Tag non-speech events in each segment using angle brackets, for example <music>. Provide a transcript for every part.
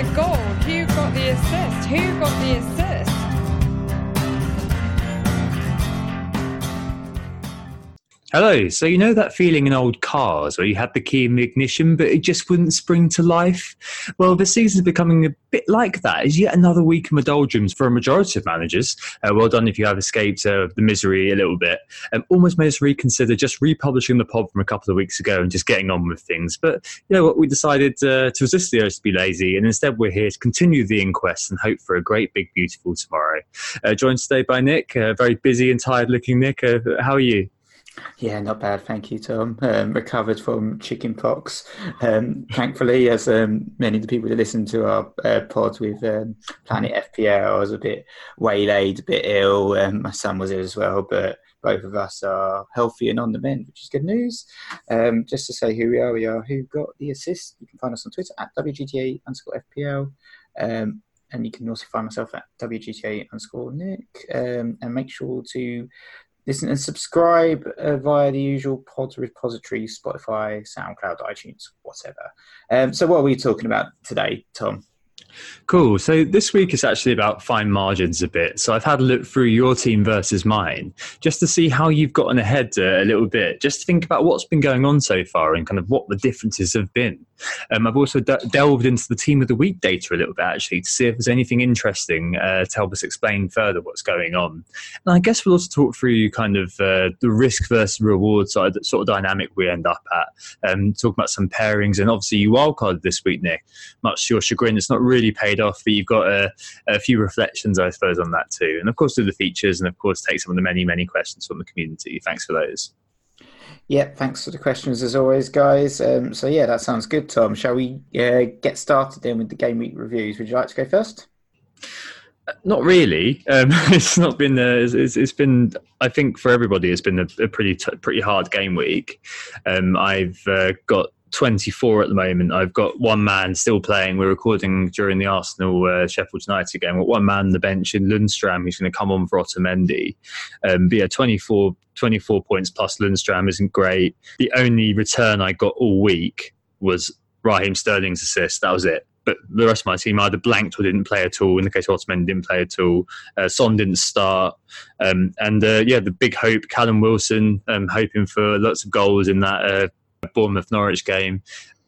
a goal. Who got the assist? Who got the assist? Hello. So, you know that feeling in old cars where you had the key in the ignition, but it just wouldn't spring to life? Well, the season's becoming a bit like that. It's yet another week the doldrums for a majority of managers. Uh, well done if you have escaped uh, the misery a little bit. Um, almost made us reconsider just republishing the pod from a couple of weeks ago and just getting on with things. But you know what? We decided uh, to resist the urge to be lazy, and instead we're here to continue the inquest and hope for a great, big, beautiful tomorrow. Uh, joined today by Nick, uh, very busy and tired looking Nick. Uh, how are you? Yeah, not bad. Thank you, Tom. Um, recovered from chicken pox. Um, thankfully, as um, many of the people that listen to our uh, pod with um, Planet FPL, I was a bit waylaid, a bit ill. Um, my son was ill as well, but both of us are healthy and on the mend, which is good news. Um, just to say who we are, we are who got the assist. You can find us on Twitter at WGTA underscore FPL. and you can also find myself at WGTA underscore Nick. and make sure to listen and subscribe uh, via the usual pod repository, Spotify, SoundCloud, iTunes, whatever. Um, so, what are we talking about today, Tom? Cool. So this week is actually about fine margins a bit. So I've had a look through your team versus mine just to see how you've gotten ahead uh, a little bit. Just to think about what's been going on so far and kind of what the differences have been. Um, I've also de- delved into the team of the week data a little bit actually to see if there's anything interesting uh, to help us explain further what's going on. And I guess we'll also talk through kind of uh, the risk versus reward side, that sort of dynamic we end up at. Um, talk about some pairings and obviously you wildcard this week, Nick. Much to your chagrin, it's not really paid off, but you've got a, a few reflections, I suppose, on that too. And of course, do the features and of course take some of the many, many questions from the community. Thanks for those. Yeah, thanks for the questions as always, guys. Um, so yeah, that sounds good, Tom. Shall we uh, get started then with the game week reviews? Would you like to go first? Not really. Um, <laughs> it's not been. Uh, it's, it's been. I think for everybody, it's been a, a pretty t- pretty hard game week. Um, I've uh, got 24 at the moment. I've got one man still playing. We're recording during the Arsenal uh, Sheffield United game. Got one man on the bench in Lundstram who's going to come on for Otamendi. Um, but yeah, 24, 24 points plus Lundstram isn't great. The only return I got all week was Raheem Sterling's assist. That was it. But the rest of my team either blanked or didn't play at all. In the case of Otamendi, didn't play at all. Uh, Son didn't start. Um, and uh, yeah, the big hope, Callum Wilson, um, hoping for lots of goals in that uh, Bournemouth Norwich game.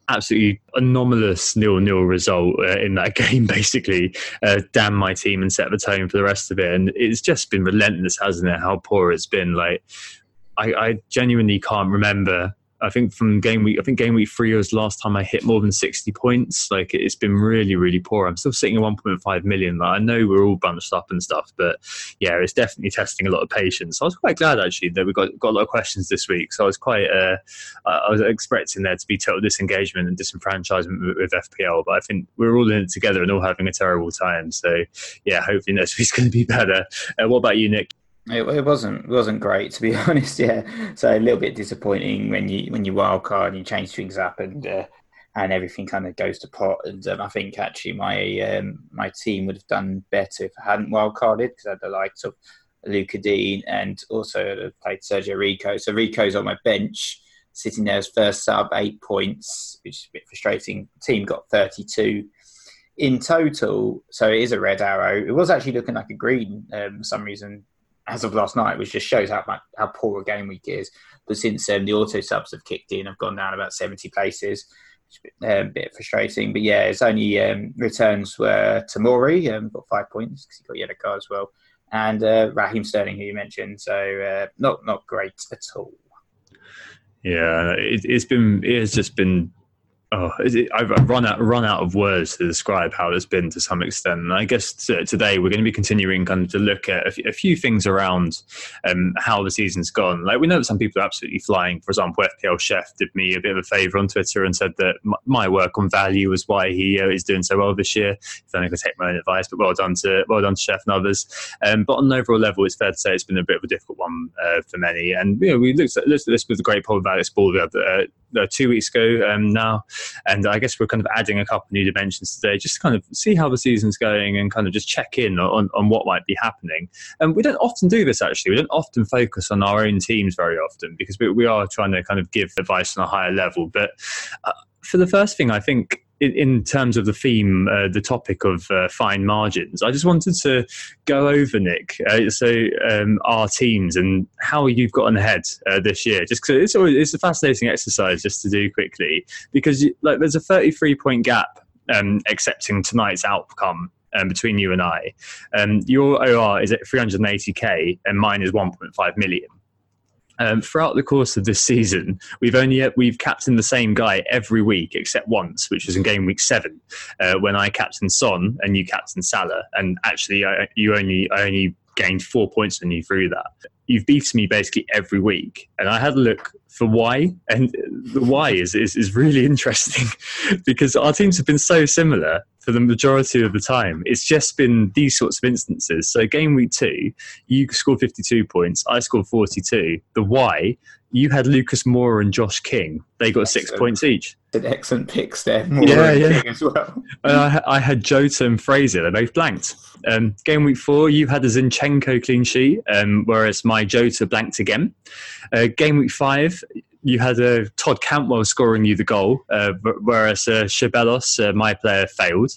Absolutely anomalous nil-nil result uh, in that <laughs> game. Basically, uh, damn my team and set the tone for the rest of it. And it's just been relentless, hasn't it? How poor it's been. Like, I, I genuinely can't remember I think from game week, I think game week three was last time I hit more than 60 points. Like it's been really, really poor. I'm still sitting at 1.5 million. Like, I know we're all bunched up and stuff, but yeah, it's definitely testing a lot of patience. I was quite glad actually that we got, got a lot of questions this week. So I was quite, uh, I was expecting there to be total disengagement and disenfranchisement with, with, FPL, but I think we're all in it together and all having a terrible time. So yeah, hopefully next <laughs> week's going to be better. Uh, what about you, Nick? It, it wasn't wasn't great to be <laughs> honest. Yeah, so a little bit disappointing when you when you wild card and you change things up and uh, and everything kind of goes to pot. And um, I think actually my um, my team would have done better if I hadn't wildcarded because I had the likes of Lucas Digne and also played Sergio Rico. So Rico's on my bench, sitting there as first sub, eight points, which is a bit frustrating. team got 32 in total. So it is a red arrow. It was actually looking like a green um, for some reason as of last night, which just shows how how poor a game week is. But since um, the auto subs have kicked in, I've gone down about 70 places. Um, a bit frustrating, but yeah, his only um, returns were Tomori, um, got five points because he got yellow card as well, and uh, Raheem Sterling, who you mentioned. So uh, not not great at all. Yeah, it, has been it has just been oh, I've run out run out of words to describe how it's been to some extent. And I guess today we're going to be continuing kind of to look at a, few things around um, how the season's gone. Like we know that some people are absolutely flying. For example, FPL Chef did me a bit of a favour on Twitter and said that my work on value was why he uh, is doing so well this year. If only I could take my own advice, but well done to well done to Chef and others. Um, but on an overall level, it's fair to say it's been a bit of a difficult one uh, for many. And you know, we looked at, looked at this with a great Paul of Alex Ball the other, uh, two weeks ago um, now. And I guess we're kind of adding a couple new dimensions today, just to kind of see how the season's going and kind of just check in on, on what might be happening. And we don't often do this actually. We don't often focus on our own teams very often because we, we are trying to kind of give advice on a higher level. But uh, for the first thing, I think in, terms of the theme, uh, the topic of uh, fine margins, I just wanted to go over Nick. Uh, so um, our teams and how you've gotten ahead uh, this year. Just because it's always, it's a fascinating exercise just to do quickly because like there's a 33 point gap um, accepting tonight's outcome. Um, between you and I, um, your OR is at 380k and mine is 1.5 million. Um, throughout the course of this season, we've only we've captained the same guy every week except once, which was in game week seven, uh, when I captained Son and you captained Salah, and actually I, you only I only gained four points on you through that. You've beaten me basically every week, and I had a look for why, and the why is is, is really <laughs> interesting <laughs> because our teams have been so similar for the majority of the time. It's just been these sorts of instances. So game week two, you scored 52 points, I scored 42. The why, you had Lucas Moura and Josh King. They got excellent. six points each. An excellent picks there. Moura yeah, yeah. King as well. and I, I, had Jota and Fraser. They both blanked. Um, game week four, you had a Zinchenko clean sheet, um, whereas my Jota blanked again. Uh, game week five, you had a Todd Cantwell scoring you the goal, uh, whereas uh, Ceballos, uh, my player, failed.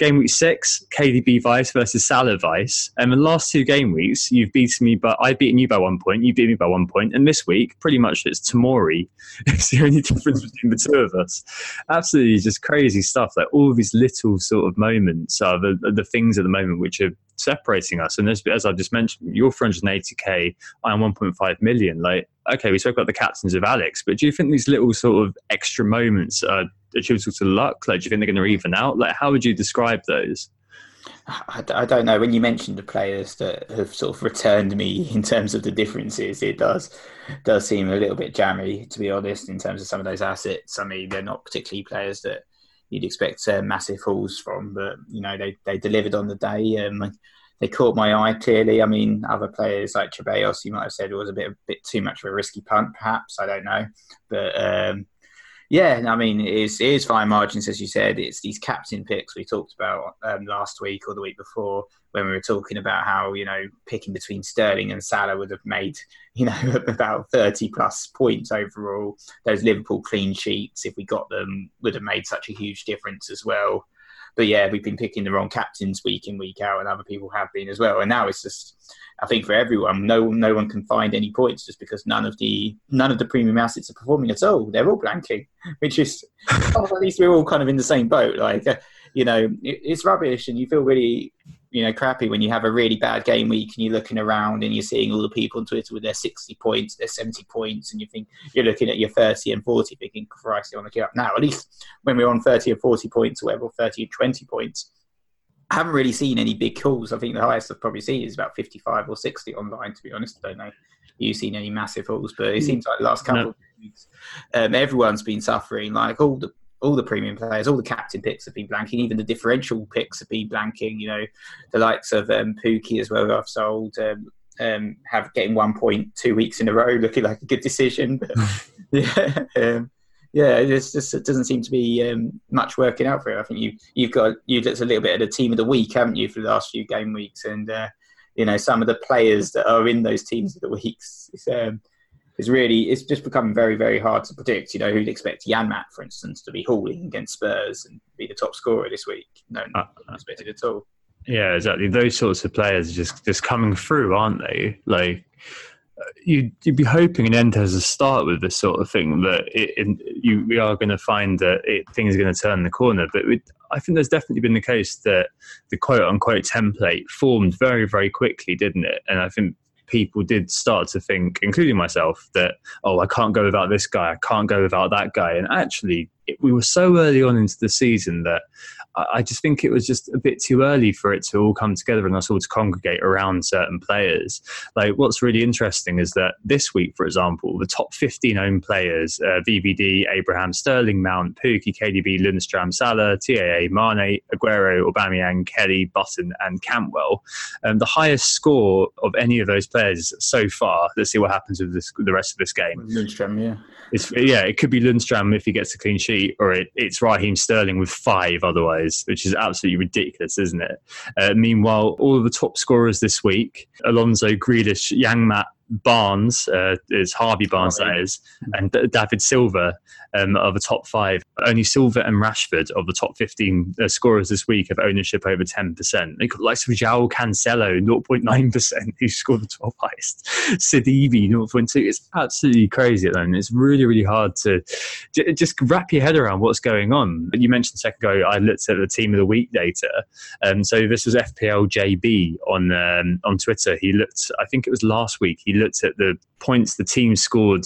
Game week six, KDB Vice versus Salah Vice. And the last two game weeks, you've beaten me, but I've beaten you by one point. You beat me by one point. And this week, pretty much it's Tomori. <laughs> it's the only difference between the two of us. Absolutely just crazy stuff. Like all these little sort of moments are the, the things at the moment which are separating us. And as, as I've just mentioned, you're 480k, I'm 1.5 million. Like, okay, we spoke about the captains of Alex, but do you think these little sort of extra moments are attributable to luck? Like, do you think they're going to even out? Like, how would you describe those? I, I don't know. When you mentioned the players that have sort of returned me <laughs> in terms of the differences, it does does seem a little bit jammy, to be honest, in terms of some of those assets. I mean, they're not particularly players that you'd expect uh, massive hauls from, but you know they they delivered on the day. Um, they caught my eye clearly. I mean, other players like Ceballos, you might have said it was a bit a bit too much of a risky punt, perhaps. I don't know, but um, yeah, I mean, it is, it is fine margins, as you said. It's these captain picks we talked about um, last week or the week before when we were talking about how, you know, picking between Sterling and Salah would have made, you know, <laughs> about 30 plus points overall. Those Liverpool clean sheets, if we got them, would have made such a huge difference as well. But yeah, we've been picking the wrong captains week in, week out, and other people have been as well. And now it's just I think for everyone, no no one can find any points just because none of the none of the premium assets are performing at all. They're all blanking, <laughs> which is oh, <laughs> at least we're all kind of in the same boat. Like uh, you know, it, it's rubbish, and you feel really you know crappy when you have a really bad game week and you're looking around and you're seeing all the people on Twitter with their 60 points, their 70 points, and you think you're looking at your 30 and 40, thinking, Christ, I want to get up now. At least when we're on 30 or 40 points or whatever, 30 or 20 points I haven't really seen any big calls. I think the highest I've probably seen is about 55 or 60 online, to be honest. I don't know you've seen any massive calls, but it seems like the last couple no. of weeks, um, everyone's been suffering. Like all the all the premium players, all the captain picks have been blanking. Even the differential picks have been blanking. You know, the likes of um, Pukki as well. I've sold. Um, um, have getting one point two weeks in a row, <laughs> looking like a good decision. But <laughs> <laughs> yeah, um, yeah, it's just it doesn't seem to be um, much working out for you. I think you you've got you looked a little bit at the team of the week, haven't you, for the last few game weeks, and uh, you know some of the players that are in those teams of the weeks. Um, it's really it's just become very very hard to predict. You know who'd expect Janmaat, for instance, to be hauling against Spurs and be the top scorer this week? No, not uh, expected at all. Yeah, exactly. Those sorts of players are just just coming through, aren't they? Like you'd, you'd be hoping an end has a start with this sort of thing that it, it, you we are going to find that it, things are going to turn the corner. But it, I think there's definitely been the case that the quote unquote template formed very very quickly, didn't it? And I think people did start to think, including myself, that oh I can't go without this guy, I can't go without that guy. And actually, we were so early on into the season that I just think it was just a bit too early for it to all come together and us all to congregate around certain players. Like, what's really interesting is that this week, for example, the top 15 own players uh, VVD, Abraham, Sterling, Mount, Pukki, KDB, Lundstram, Salah, TAA, Mane, Aguero, Aubameyang, Kelly, Button, and Cantwell. Um, the highest score of any of those players so far, let's see what happens with this, the rest of this game. Lundstram, yeah. It's, yeah, it could be Lundstram if he gets a clean sheet, or it, it's Raheem Sterling with five otherwise, which is absolutely ridiculous, isn't it? Uh, meanwhile, all of the top scorers this week Alonso, Grealish, Janmaat, Barnes, uh, is Harvey Barnes, that is, and David Silva um, are the top five. Only Silva and Rashford of the top 15 uh, scorers this week have ownership over 10%. They got likes of João Cancelo, 0.9%, who scored the top highest. Sidibe, 0.2. It's absolutely crazy at the moment. It's really, really hard to j- just wrap your head around what's going on. You mentioned a second ago, I looked at the team of the week data. Um, so this was FPL JB on um, on Twitter. He looked, I think it was last week. He looked at the points the team scored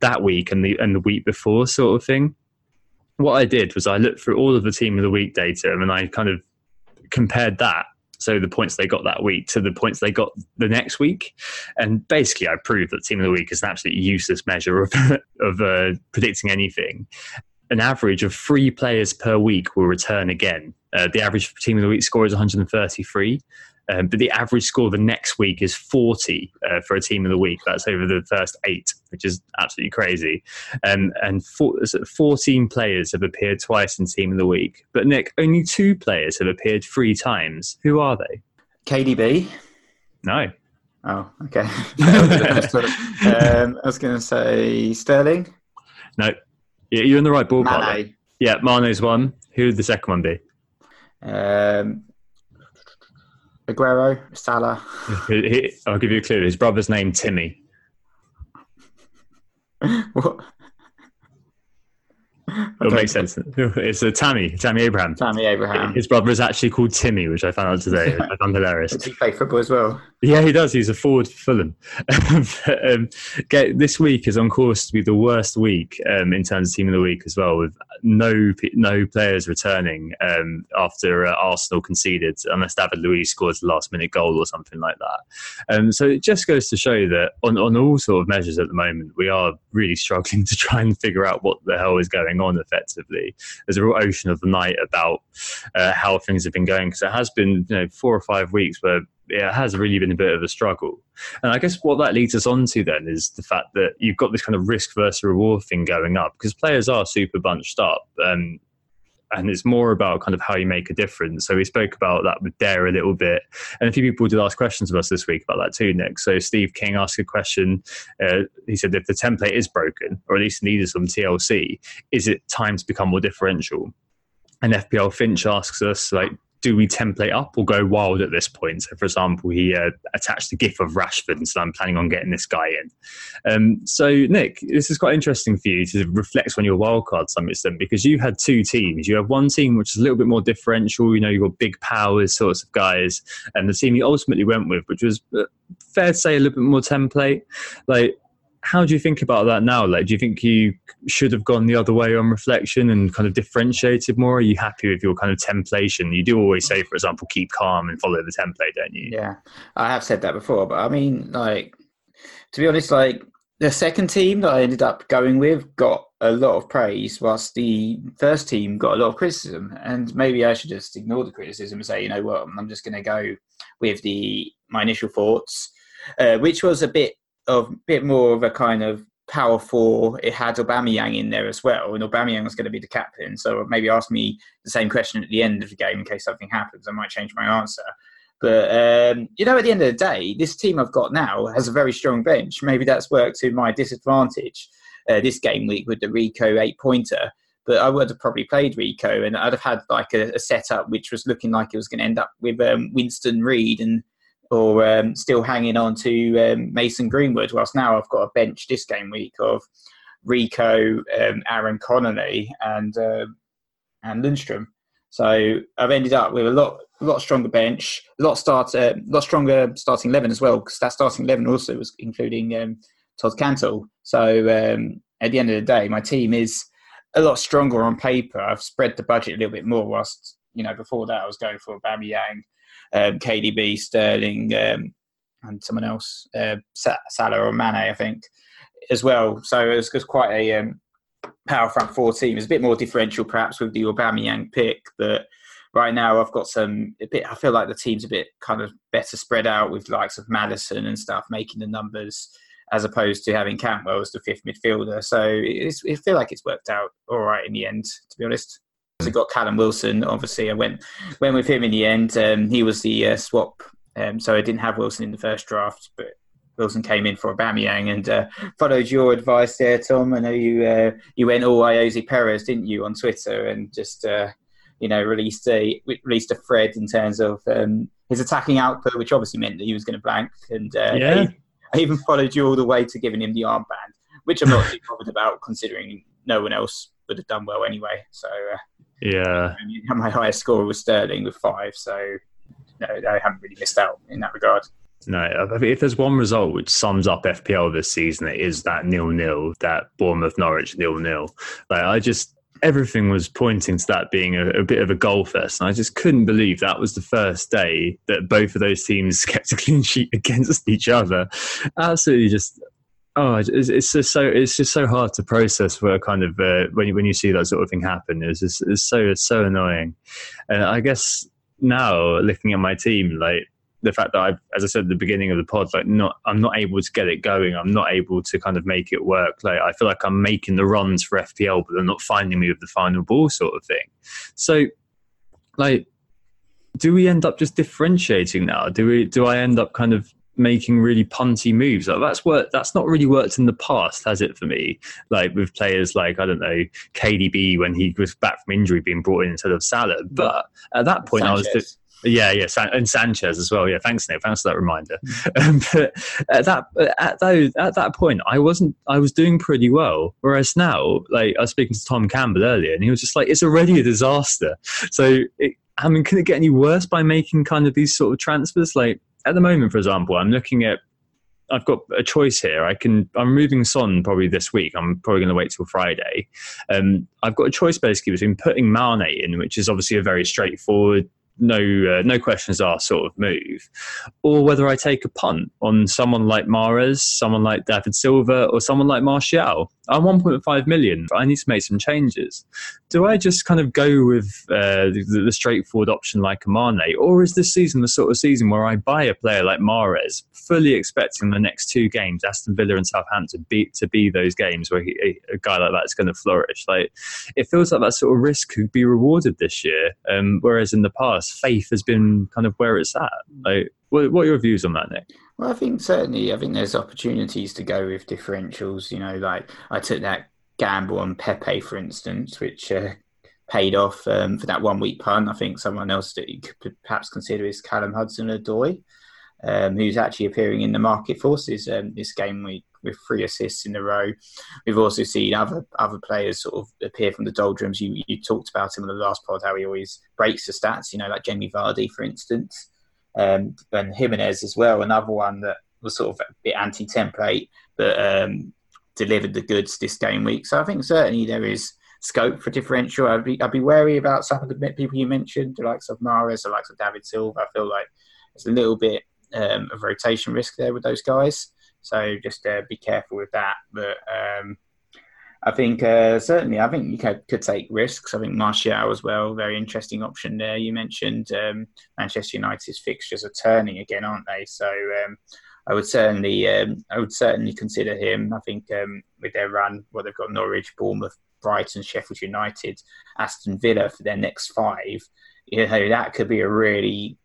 that week and the and the week before, sort of thing. What I did was I looked through all of the team of the week data and I kind of compared that so the points they got that week to the points they got the next week, and basically I proved that team of the week is an absolutely useless measure of <laughs> of uh, predicting anything. An average of three players per week will return again. Uh, the average team of the week score is 133. Um, but the average score the next week is 40 uh, for a team of the week. That's over the first eight, which is absolutely crazy. Um, and four, 14 players have appeared twice in team of the week. But Nick, only two players have appeared three times. Who are they? KDB. No. Oh, okay. <laughs> <laughs> um, I was going to say Sterling. No. Yeah, you're in the right ballpark. Mane. Yeah, Mane's one. Who would the second one be? Um, Aguero, Salah. I'll give you a clue. His brother's name Timmy. <laughs> what? It'll make sense. <laughs> It's a Tammy, Tammy Abraham. Tammy Abraham. His brother is actually called Timmy, which I found out today. I found hilarious. Does he play football as well? Yeah, he does. He's a forward for Fulham. <laughs> um, this week is on course to be the worst week um, in terms of team of the week as well, with no no players returning um, after uh, Arsenal conceded, unless David Luiz scores the last minute goal or something like that. Um, so it just goes to show that on, on all sort of measures at the moment, we are really struggling <laughs> to try and figure out what the hell is going on effectively. There's a real ocean of the night about uh, how things have been going because it has been you know four or five weeks where it has really been a bit of a struggle. And I guess what that leads us on to then is the fact that you've got this kind of risk versus reward thing going up because players are super bunched up. Um, and it's more about kind of how you make a difference. So we spoke about that with Dare a little bit, and a few people did ask questions of us this week about that too, Nick. So Steve King asked a question. Uh, he said, if the template is broken, or at least needed some TLC, is it time to become more differential? And FPL Finch asks us, like, do we template up or go wild at this point? So, for example, he uh, attached a GIF of Rashford and said, I'm planning on getting this guy in. Um, so, Nick, this is quite interesting for you to reflect on your wildcard some extent because you had two teams. You have one team which is a little bit more differential, you know, you've got big powers sorts of guys, and the team you ultimately went with, which was uh, fair to say a little bit more template. Like, how do you think about that now? Like, do you think you should have gone the other way on reflection and kind of differentiated more? Are you happy with your kind of templation? You do always say, for example, keep calm and follow the template, don't you? Yeah, I have said that before, but I mean, like, to be honest, like the second team that I ended up going with got a lot of praise, whilst the first team got a lot of criticism. And maybe I should just ignore the criticism and say, you know what, I'm just going to go with the my initial thoughts, uh, which was a bit of a bit more of a kind of power four, it had Aubameyang in there as well, and Aubameyang was going to be the captain. So maybe ask me the same question at the end of the game in case something happens. I might change my answer. But um, you know, at the end of the day, this team I've got now has a very strong bench. Maybe that's worked to my disadvantage uh, this game week with the Rico eight pointer. But I would have probably played Rico, and I'd have had like a, a setup which was looking like it was going to end up with um, Winston Reid and or um, still hanging on to um, Mason Greenwood. Whilst now I've got a bench this game week of Rico, um, Aaron Connolly, and uh, and Lundstram. So I've ended up with a lot, a lot stronger bench, a lot start, a lot stronger starting eleven as well. Because that starting eleven also was including um, Todd Cantwell. So um, at the end of the day, my team is a lot stronger on paper. I've spread the budget a little bit more. Whilst you know before that I was going for Aubameyang um, KDB, Sterling, um, and someone else, uh, Salah or Mane, I think, as well. So it was, it was quite a um, power front four team. It's a bit more differential perhaps with the Aubameyang pick, but right now I've got some a bit. I feel like the team's a bit kind of better spread out with likes of Maddison and stuff making the numbers as opposed to having Cantwell as the fifth midfielder. So it feel like it's worked out all right in the end, to be honest. I got Callum Wilson. Obviously, I went went with him in the end. Um, he was the uh, swap, um, so I didn't have Wilson in the first draft, but Wilson came in for Aubameyang and uh, followed your advice there, Tom. I know you uh, you went all Ayoze Perez, didn't you, on Twitter, and just uh, you know released a released a thread in terms of um, his attacking output, which obviously meant that he was going to blank. And uh, yeah. I, even followed you all the way to giving him the armband, which I'm not too <laughs> bothered about, considering no one else would have done well anyway. So yeah. my highest score was Sterling with five, so no, I haven't really missed out in that regard. No, if there's one result which sums up FPL this season, it is that nil nil, that Bournemouth Norwich nil nil. Like I just everything was pointing to that being a, a, bit of a goal fest, and I just couldn't believe that was the first day that both of those teams <laughs> kept a clean sheet against each other. Absolutely, just Oh, it's, it's just so it's just so hard to process where kind of uh, when you when you see that sort of thing happen. It's just it's so it's so annoying, and I guess now looking at my team, like the fact that I, as I said at the beginning of the pod, like not I'm not able to get it going. I'm not able to kind of make it work. Like I feel like I'm making the runs for FPL, but they're not finding me with the final ball sort of thing. So, like, do we end up just differentiating now? Do we? Do I end up kind of making really punty moves. Like that's worked. That's not really worked in the past, has it? For me, like with players like I don't know KDB when he was back from injury being brought in instead of Salah. But at that point, Sanchez. I was. Yeah, yeah, and Sanchez as well. Yeah, thanks, Nick. Thanks for that reminder. <laughs> Um, but at that at those at that point, I wasn't. I was doing pretty well. Whereas now, like I was speaking to Tom Campbell earlier, and he was just like, "It's already a disaster." So, it, I mean, can it get any worse by making kind of these sort of transfers? Like, at the moment, for example, I'm looking at. I've got a choice here. I can. I'm moving Son probably this week. I'm probably going to wait till Friday. Um, I've got a choice basically between putting Mane in, which is obviously a very straightforward no uh, no questions asked sort of move, or whether I take a punt on someone like Mahrez, someone like David Silva, or someone like Martial. I'm 1.5 million. I need to make some changes. Do I just kind of go with uh, the, the, straightforward option like a Mane, or is this season the sort of season where I buy a player like Mahrez, fully expecting the next two games, Aston Villa and Southampton, be, to be those games where he, a, a, guy like that is going to flourish? Like it feels like that sort of risk could be rewarded this year, um, whereas in the past, faith has been kind of where it's at. Like, what, what are your views on that, Nick? Well, I think certainly, I think there's opportunities to go with differentials. You know, like I took that gamble on Pepe, for instance, which uh, paid off um, for that one week pun. I think someone else that you could perhaps consider is Callum Hudson-Odoi, um, who's actually appearing in the market forces um, this game week with three assists in a row. We've also seen other other players sort of appear from the doldrums. You you talked about him in the last pod how he always breaks the stats. You know, like Jamie Vardy, for instance um, and Jimenez as well, another one that was sort of a bit anti-template, but um, delivered the goods this game week. So I think certainly there is scope for differential. I'd be I'd be wary about some of the people you mentioned, the likes of Mahrez, the likes of David Silva. I feel like there's a little bit um, of rotation risk there with those guys. So just uh, be careful with that. But um, I think uh, certainly, I think you could, could, take risks. I think Martial as well, very interesting option there. You mentioned um, Manchester United's fixtures are turning again, aren't they? So um, I would certainly um, I would certainly consider him. I think um, with their run, what they've got Norwich, Bournemouth, Brighton, Sheffield United, Aston Villa for their next five. You know that could be a really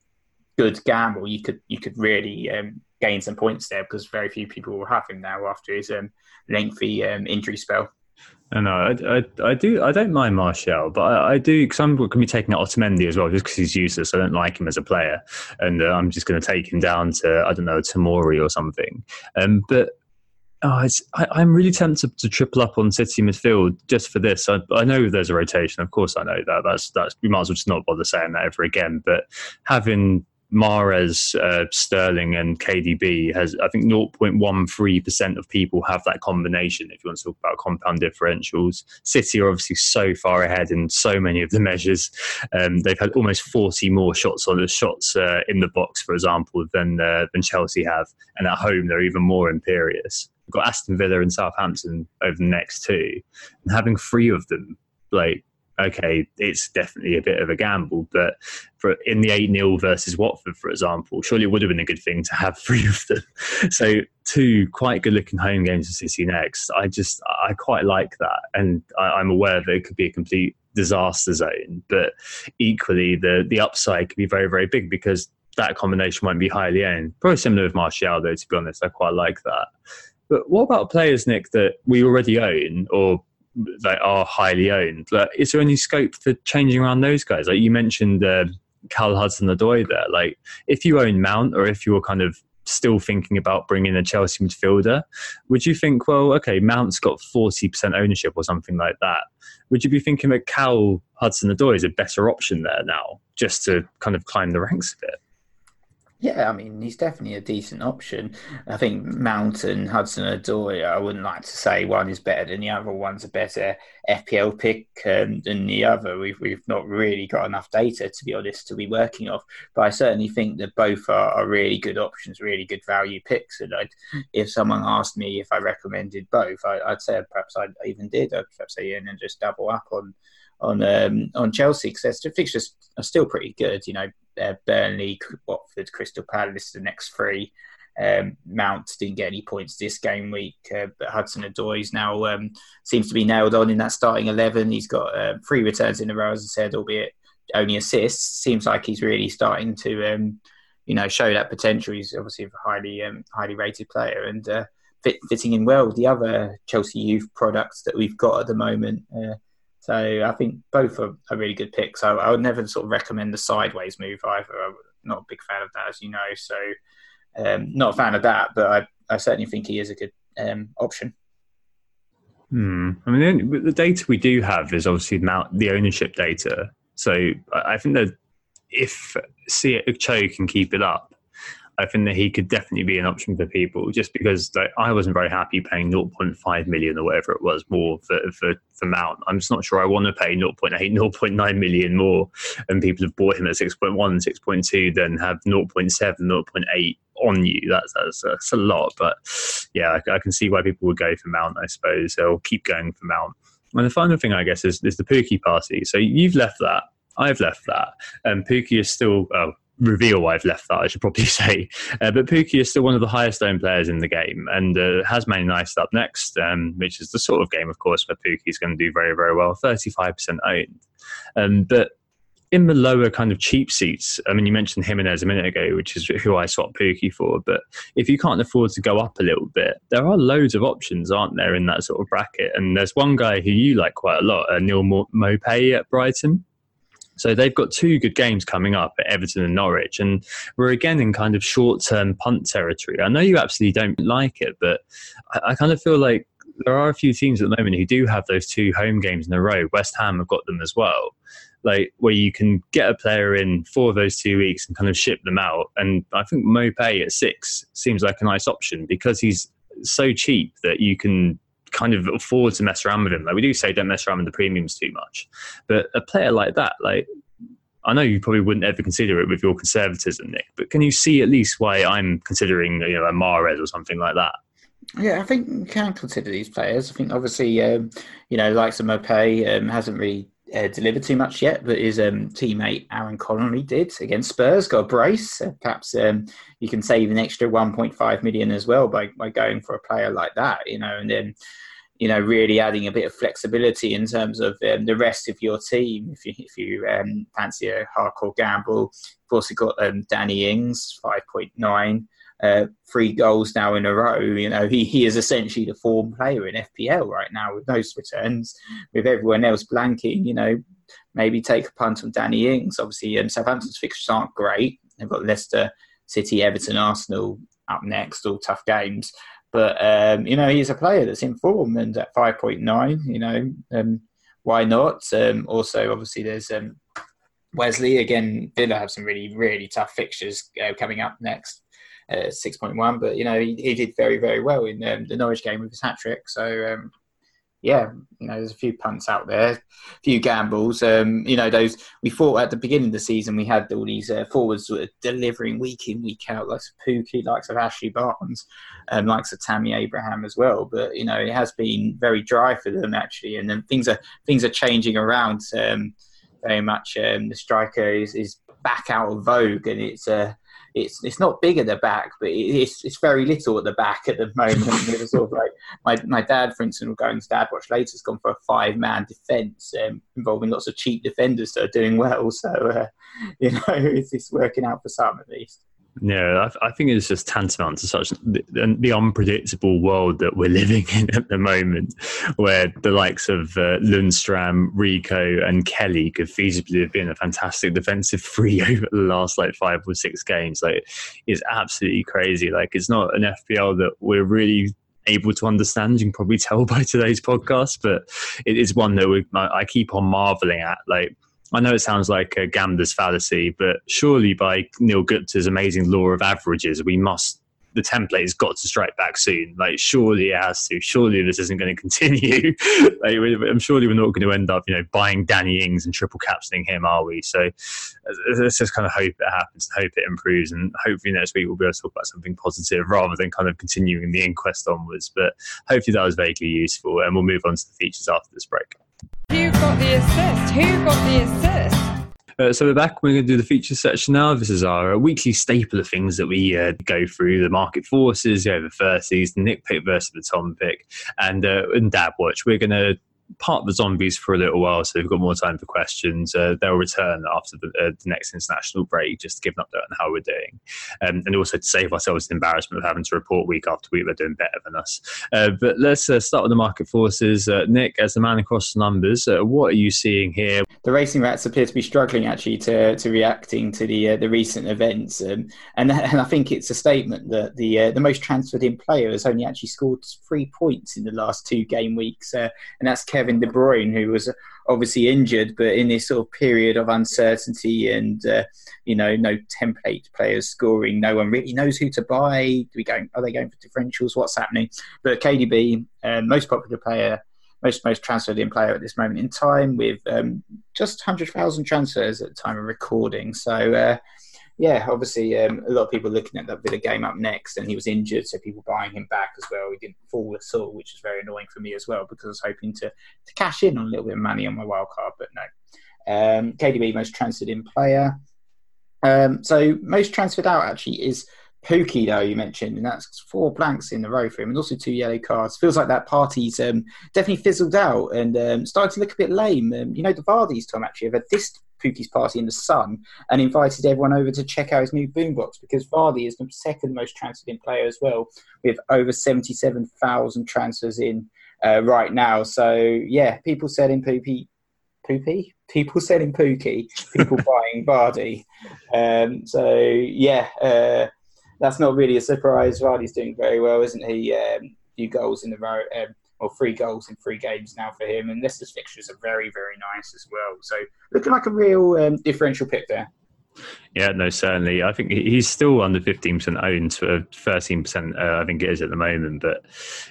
good gamble. You could you could really um, gain some points there because very few people will have him now after his um, lengthy um, injury spell. I, I, I, do. I don't mind Martial, but I, I do because I'm going to be taking out Otamendi as well, just because he's useless. I don't like him as a player, and uh, I'm just going to take him down to I don't know Tomori or something. Um, but oh, I, am really tempted to triple up on City midfield just for this. I, I, know there's a rotation, of course. I know that. That's that's we might as well just not bother saying that ever again. But having Mahrez, uh, Sterling, and KDB has, I think, 0.13% of people have that combination. If you want to talk about compound differentials, City are obviously so far ahead in so many of the measures. Um, they've had almost 40 more shots on the shots uh, in the box, for example, than uh, than Chelsea have, and at home they're even more imperious. We've got Aston Villa and Southampton over the next two, and having three of them like okay, it's definitely a bit of a gamble. But for in the 8 0 versus Watford, for example, surely it would have been a good thing to have <laughs> three of them. So, two quite good looking home games for City next. I just, I quite like that. And I, am aware that it could be a complete disaster zone. But equally, the, the upside could be very, very big because that combination won't be highly owned. Probably similar with Martial, though, to be honest. I quite like that. But what about players, Nick, that we already own or that are highly owned. Like, is there any scope for changing around those guys? Like you mentioned, uh, Cal Hudson-Odoi there. Like if you own Mount, or if you're kind of still thinking about bringing a Chelsea midfielder, would you think, well, okay, Mount's got forty percent ownership or something like that? Would you be thinking that Cal Hudson-Odoi is a better option there now, just to kind of climb the ranks a bit? Yeah, I mean, he's definitely a decent option. I think Mountain, Hudson, Odoi, I wouldn't like to say one is better than the other. One's a better FPL pick um, than the other. We've, we've not really got enough data, to be honest, to be working off. But I certainly think that both are, are really good options, really good value picks. And I'd, if someone asked me if I recommended both, I, would say perhaps I even did. I'd perhaps say, yeah, and just double up on on um, on Chelsea because their fixtures are still pretty good. You know, uh, Burnley, Watford, Crystal Palace, the next three. Um, Mount didn't get any points this game week, uh, but Hudson Odoi now um, seems to be nailed on in that starting eleven. He's got uh, three returns in a row, as I said, albeit only assists. Seems like he's really starting to, um, you know, show that potential. He's obviously a highly um, highly rated player and uh, fit, fitting in well with the other Chelsea youth products that we've got at the moment. So I think both are, are really good picks. I, I, would never sort of recommend the sideways move either. I'm not a big fan of that, as you know. So um, not a fan of that, but I, I certainly think he is a good um, option. Hmm. I mean, the the data we do have is obviously now the ownership data. So I think that if Cho can keep it up, I think that he could definitely be an option for people just because like, I wasn't very happy paying 0.5 million or whatever it was more for, for, for Mount. I'm just not sure I want to pay 0.8, 0.9 million more and people have bought him at 6.1, 6.2, then have 0.7, 0.8 on you. That's, that's, that's a lot. But yeah, I, I, can see why people would go for Mount, I suppose. They'll keep going for Mount. And the final thing, I guess, is, is the Pukki party. So you've left that. I've left that. And um, Pukki is still, oh, reveal why I've left that, I should probably <laughs> say. Uh, but Pukki is still one of the highest owned players in the game and uh, has Man United up next, um, which is the sort of game, of course, where Pukki is going to do very, very well. 35% owned. Um, but in the lower kind of cheap seats, I mean, you mentioned Jimenez a minute ago, which is who I swapped Pukki for. But if you can't afford to go up a little bit, there are loads of options, aren't there, in that sort of bracket? And there's one guy who you like quite a lot, uh, Neal Maupay at Brighton. So they've got two good games coming up at Everton and Norwich, and we're again in kind of short-term punt territory. I know you absolutely don't like it, but I, I kind of feel like there are a few teams at the moment who do have those two home games in a row. West Ham have got them as well, like where you can get a player in for those two weeks and kind of ship them out. And I think Maupay at six seems like a nice option because he's so cheap that you can kind of afford to mess around with him. Like we do say, don't mess around with the premiums too much, but a player like that, like I know you probably wouldn't ever consider it with your conservatism, Nick, but can you see at least why I'm considering you know a Mahrez or something like that? Yeah, I think you can consider these players. I think obviously, um, you know, like some Maupay um, hasn't really uh, deliver too much yet, but his um, teammate Aaron Connolly did against Spurs. Got a brace. Uh, perhaps um, you can save an extra 1.5 million as well by by going for a player like that. You know, and then you know really adding a bit of flexibility in terms of um, the rest of your team. If you if you um, fancy a hardcore gamble, you've also got um, Danny Ings 5.9 uh, three goals now in a row. You know, he, he is essentially the form player in FPL right now with those returns, with everyone else blanking. You know, maybe take a punt on Danny Ings. Obviously, um, Southampton's fixtures aren't great. They've got Leicester, City, Everton, Arsenal up next, all tough games. But um, you know, he's a player that's in form, and at five point nine, you know, um, why not? Um, also, obviously, there's um, Wesley again. Villa have some really, really tough fixtures uh, coming up next uh, 6.1. But, you know, he, he, did very, very well in um, the Norwich game with his hat trick. So, um, yeah, you know, there's a few punts out there, a few gambles. Um, you know, those we thought at the beginning of the season we had all these uh, forwards sort of delivering week in, week out, like Pukki, likes of Ashley Barnes, um, likes of Tammy Abraham as well. But you know, it has been very dry for them actually, and then things are things are changing around um, very much. Um, the striker is, is back out of vogue, and it's uh, it's it's not big at the back, but it's it's very little at the back at the moment. it was sort of like my my dad, for instance, will go into Dad Watch later, has gone for a five man defence um, involving lots of cheap defenders that are doing well. So uh, <laughs> you know, it's, it's working out for some at least. Yeah, I, I, think it's just tantamount to such the, the, unpredictable world that we're <laughs> living in at the moment, where the likes of uh, Lundstram, Rico, and Kelly could feasibly have been a fantastic defensive <laughs> free over the last like five or six games. Like, it's absolutely crazy. Like, it's not an FPL that we're really able to understand. You can probably tell <laughs> by today's podcast, but it is one that we, I keep on marveling at. Like I know it sounds like a gambler's fallacy, but surely by Neil Gupta's amazing law of averages, we must the template has got to strike back soon. Like, surely it has to. Surely this isn't going <laughs> to continue. like, I'm surely we're not going to end up, you know, buying Danny Ings and triple captaining him, are we? So let's just kind of hope it happens, hope it improves, and hopefully next week we'll be able to talk about something positive rather than kind of continuing the inquest onwards. But hopefully that was vaguely useful, and we'll move on to the features after this break. Got the assist? Who got the assist? Uh, so we're back. We're going to do the feature section now. This is our uh, weekly staple of things that we uh, go through: the market forces, the over thirties, the Nick pick versus the Tom pick, and uh, and watch. We're going to park the zombies for a little while, so we've got more time for questions. Uh, they'll return after the, uh, the, next international break, just to give an update on how we're doing, um, and also to save ourselves the embarrassment of having to report week after week they're doing better than us. Uh, but let's uh, start with the market forces. Uh, Nick, as the man across the numbers, uh, what are you seeing here? The racing rats appear to be struggling actually to, to reacting to the the recent events, um, and <laughs> and I think it's a statement that the the most transferred in player has only actually scored three points in the last two game weeks, and that's Kevin. De Bruyne, who was obviously injured, but in this sort of period of uncertainty and uh, you know no template players scoring, no one really knows who to buy. We going? Are they going for differentials? What's happening? But KDB, uh, most popular player. Most most transferred in player at this moment in time, with um, just hundred thousand transfers at the time of recording. So uh, yeah, obviously um, a lot of people looking at that Villa game up next, and he was injured, so people buying him back as well. He didn't fall at all, which was very annoying for me as well because I was hoping to to cash in on a little bit of money on my wild card, but no. Um, KDB most transferred in player. Um, so most transferred out actually is Pukki, though you mentioned, and that's four blanks in the row for him, and also two yellow cards. Feels like that party's um, definitely fizzled out and um, started to look a bit lame. Um, you know, the Vardy's time actually have a dist Pukki's party in the sun and invited everyone over to check out his new boombox because Vardy is the second most transferred in player as well, with over 77,000 transfers in uh, right now. So, yeah, people selling Poopy. Poopy? People selling Pukki, people <laughs> buying Vardy. Um, so, yeah, uh, that's not really a surprise. Vardy's doing very well, isn't he? Um, few goals in the row. Um, or three goals in three games now for him. And Leicester's fixtures are very, very nice as well. So looking like a real um, differential pick there. Yeah, no, certainly. I think he's still under 15% owned to 13%, uh, I think it is at the moment. But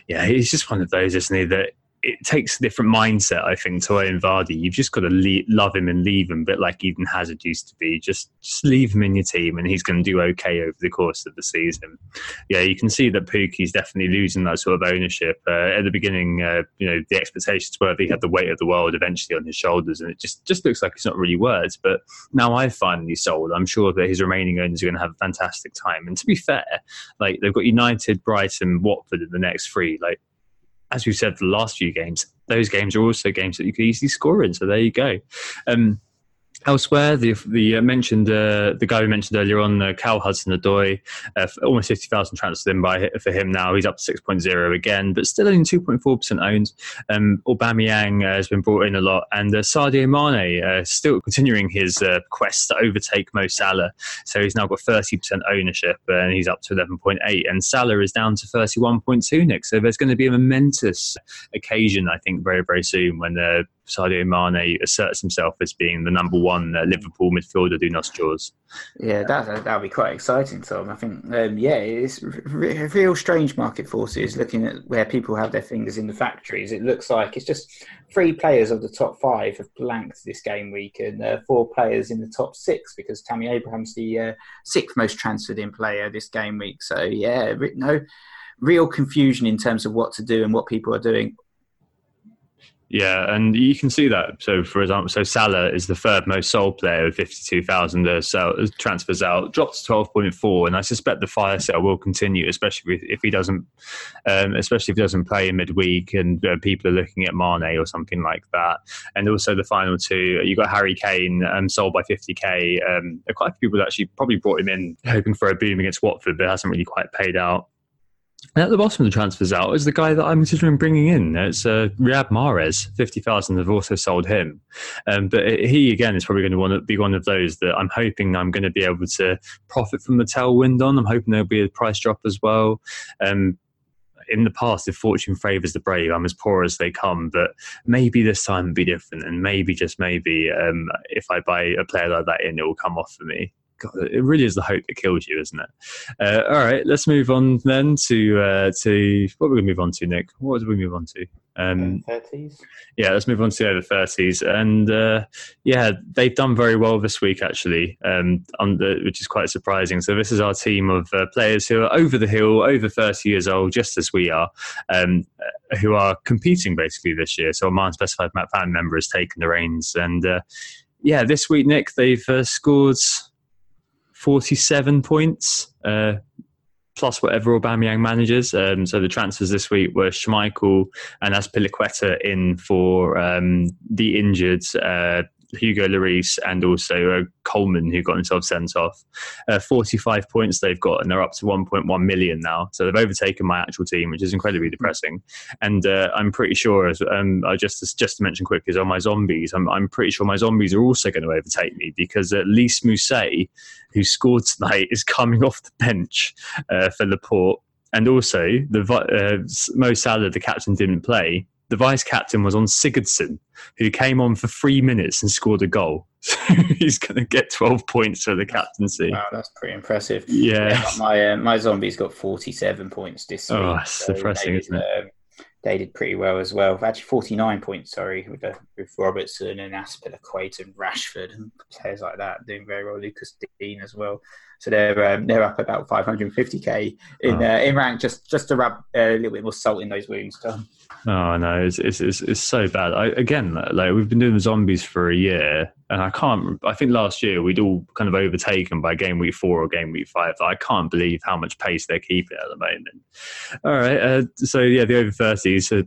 yeah, he's just one of those, isn't he, that it takes a different mindset, I think, to Owen Vardy. You've just got to le- love him and leave him, but like Eden Hazard used to be. Just just leave him in your team, and he's going to do okay over the course of the season. Yeah, you can see that Pukki's definitely losing that sort of ownership. Uh, at the beginning, uh, you know, the expectations were that he had the weight of the world eventually on his shoulders, and it just just looks like it's not really words. But now I've finally sold. I'm sure that his remaining owners are going to have a fantastic time. And to be fair, like they've got United, Brighton, Watford in the next three. Like as we've said for the last few games, those games are also games that you could easily score in. So there you go. Um, Elsewhere, the the uh, mentioned uh, the guy we mentioned earlier on, uh, Cal Hudson-Odoi, uh, almost fifty thousand transfers in by for him now. He's up to six point zero again, but still only two point four percent owned. Um, Aubameyang uh, has been brought in a lot, and uh, Sadio Mane uh, still continuing his quest to overtake Mo Salah. So he's now got thirty percent ownership, and he's up to eleven point eight. And Salah is down to thirty one point two. Nick, so there's going to be a momentous occasion, I think, very very soon when the Sadio Mane asserts himself as being the number one uh, Liverpool midfielder do not Jaws. Yeah, that that'll be quite exciting, Tom. I think, um, yeah, it's re- real strange market forces. Looking at where people have their fingers in the factories, it looks like it's just three players of the top five have blanked this game week, and uh, four players in the top six because Tammy Abraham's the uh, sixth most transferred in player this game week. So yeah, no real confusion in terms of what to do and what people are doing. Yeah, and you can see that. So, for example, so Salah is the third most sold player with 52,000 uh, sell, transfers out, dropped to 12.4, and I suspect the fire sale will continue, especially if, he doesn't, um, especially if he doesn't play in midweek and uh, people are looking at Mane or something like that. And also the final two, you got Harry Kane um, sold by 50k. Um, quite a few people actually probably brought him in hoping for a boom against Watford, but hasn't really quite paid out. And at the bottom of the transfers out is the guy that I'm considering bringing in. It's uh, Riyad Mahrez. 50,000 have also sold him. Um, but he, again, is probably going to want to be one of those that I'm hoping I'm going to be able to profit from the tailwind on. I'm hoping there'll be a price drop as well. Um, in the past, if fortune favours the brave, I'm as poor as they come. But maybe this time will be different. And maybe, just maybe, um, if I buy a player like that in, it will come off for me. God, it really is the hope that kills you, isn't it? Uh, all right, let's move on then to uh, to what we're going to move on to, Nick. What did we move on to? Um, 30s. Yeah, let's move on to the over 30s. And uh, yeah, they've done very well this week, actually, um, the, which is quite surprising. So, this is our team of uh, players who are over the hill, over 30 years old, just as we are, um, uh, who are competing basically this year. So, our specified map fan member has taken the reins. And uh, yeah, this week, Nick, they've uh, scored 47 points, uh, plus whatever Aubameyang manages. Um, so the transfers this week were Schmeichel and Azpilicueta in for um, the injured uh, Hugo Lloris and also uh, Coleman, who got himself sent off. Uh, 45 points they've got, and they're up to 1.1 million now. So they've overtaken my actual team, which is incredibly depressing. And uh, I'm pretty sure, as um, just just to mention quickly, is on my zombies. I'm, I'm pretty sure my zombies are also going to overtake me because uh, Lys Mousset, who scored tonight, is coming <laughs> off the bench uh, for Laporte. And also, the uh, Mo Salah, the captain, didn't play the vice captain was on Sigurdsson, who came on for three minutes and scored a goal. <laughs> So he's going to get 12 points for the captaincy. Wow, that's pretty impressive. Yeah. yeah my uh, my zombie's got 47 points this oh, week. Oh, that's so depressing, isn't it? Um, they did pretty well as well. Actually, 49 points, sorry, with, uh, with Robertson and Azpilicueta and Rashford and players like that doing very well. Lucas Digne as well. So they're um, they're up about 550k in oh. uh, in rank just just to rub a little bit more salt in those wounds. Tom. Oh no, it's it's it's, it's so bad. I, again, like we've been doing the zombies for a year, and I can't. I think last year we'd all kind of overtaken by game week four or game week five. I can't believe how much pace they're keeping at the moment. All right, uh, so yeah, the over thirties. Uh,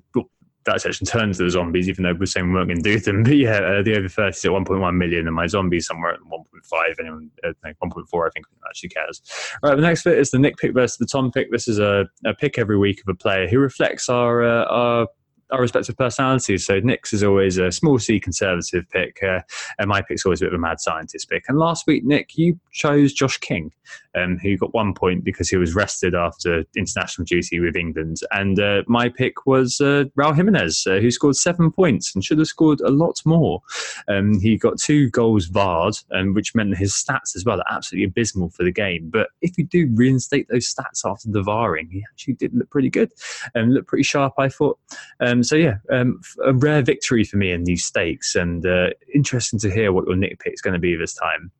that section turns to the zombies, even though we're saying we weren't going to do them. <laughs> But yeah, uh, the over 30 is at 1.1 million, and my zombies somewhere at 1.5, anyone, uh, 1.4, I think, actually cares. All right, the next bit is the Nick pick versus the Tom pick. This is a, a pick every week of a player who reflects our, uh, our our respective personalities. So Nick's is always a small C conservative pick, uh, and my pick's always a bit of a mad scientist pick. And last week, Nick, you chose Josh King, um, who got one point because he was rested after international duty with England. And uh, my pick was uh, Raul Jimenez, uh, who scored seven points and should have scored a lot more. Um, he got two goals VAR'd, um, which meant his stats as well are absolutely abysmal for the game. But if you do reinstate those stats after the VARing, he actually did look pretty good and looked pretty sharp, I thought. Um, Um, so yeah, um, a rare victory for me in these stakes, and uh, interesting to hear what your nick pick is going to be this time.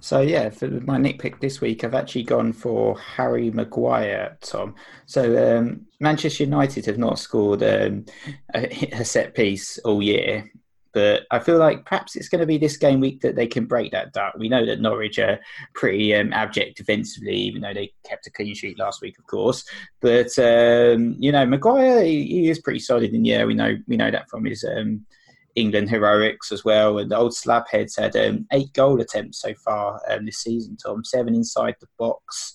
So yeah, for my nick pick this week, I've actually gone for Harry Maguire, Tom. So um, Manchester United have not scored um, a, a set piece all year, but I feel like perhaps it's going to be this game week that they can break that duck. We know that Norwich are pretty um, abject defensively, even though they kept a clean sheet last week, of course. But um, you know, Maguire he, he, is pretty solid the air. We know we know that from his um, England heroics as well. And the old slabheads had um, eight goal attempts so far um, this season. Tom seven inside the box,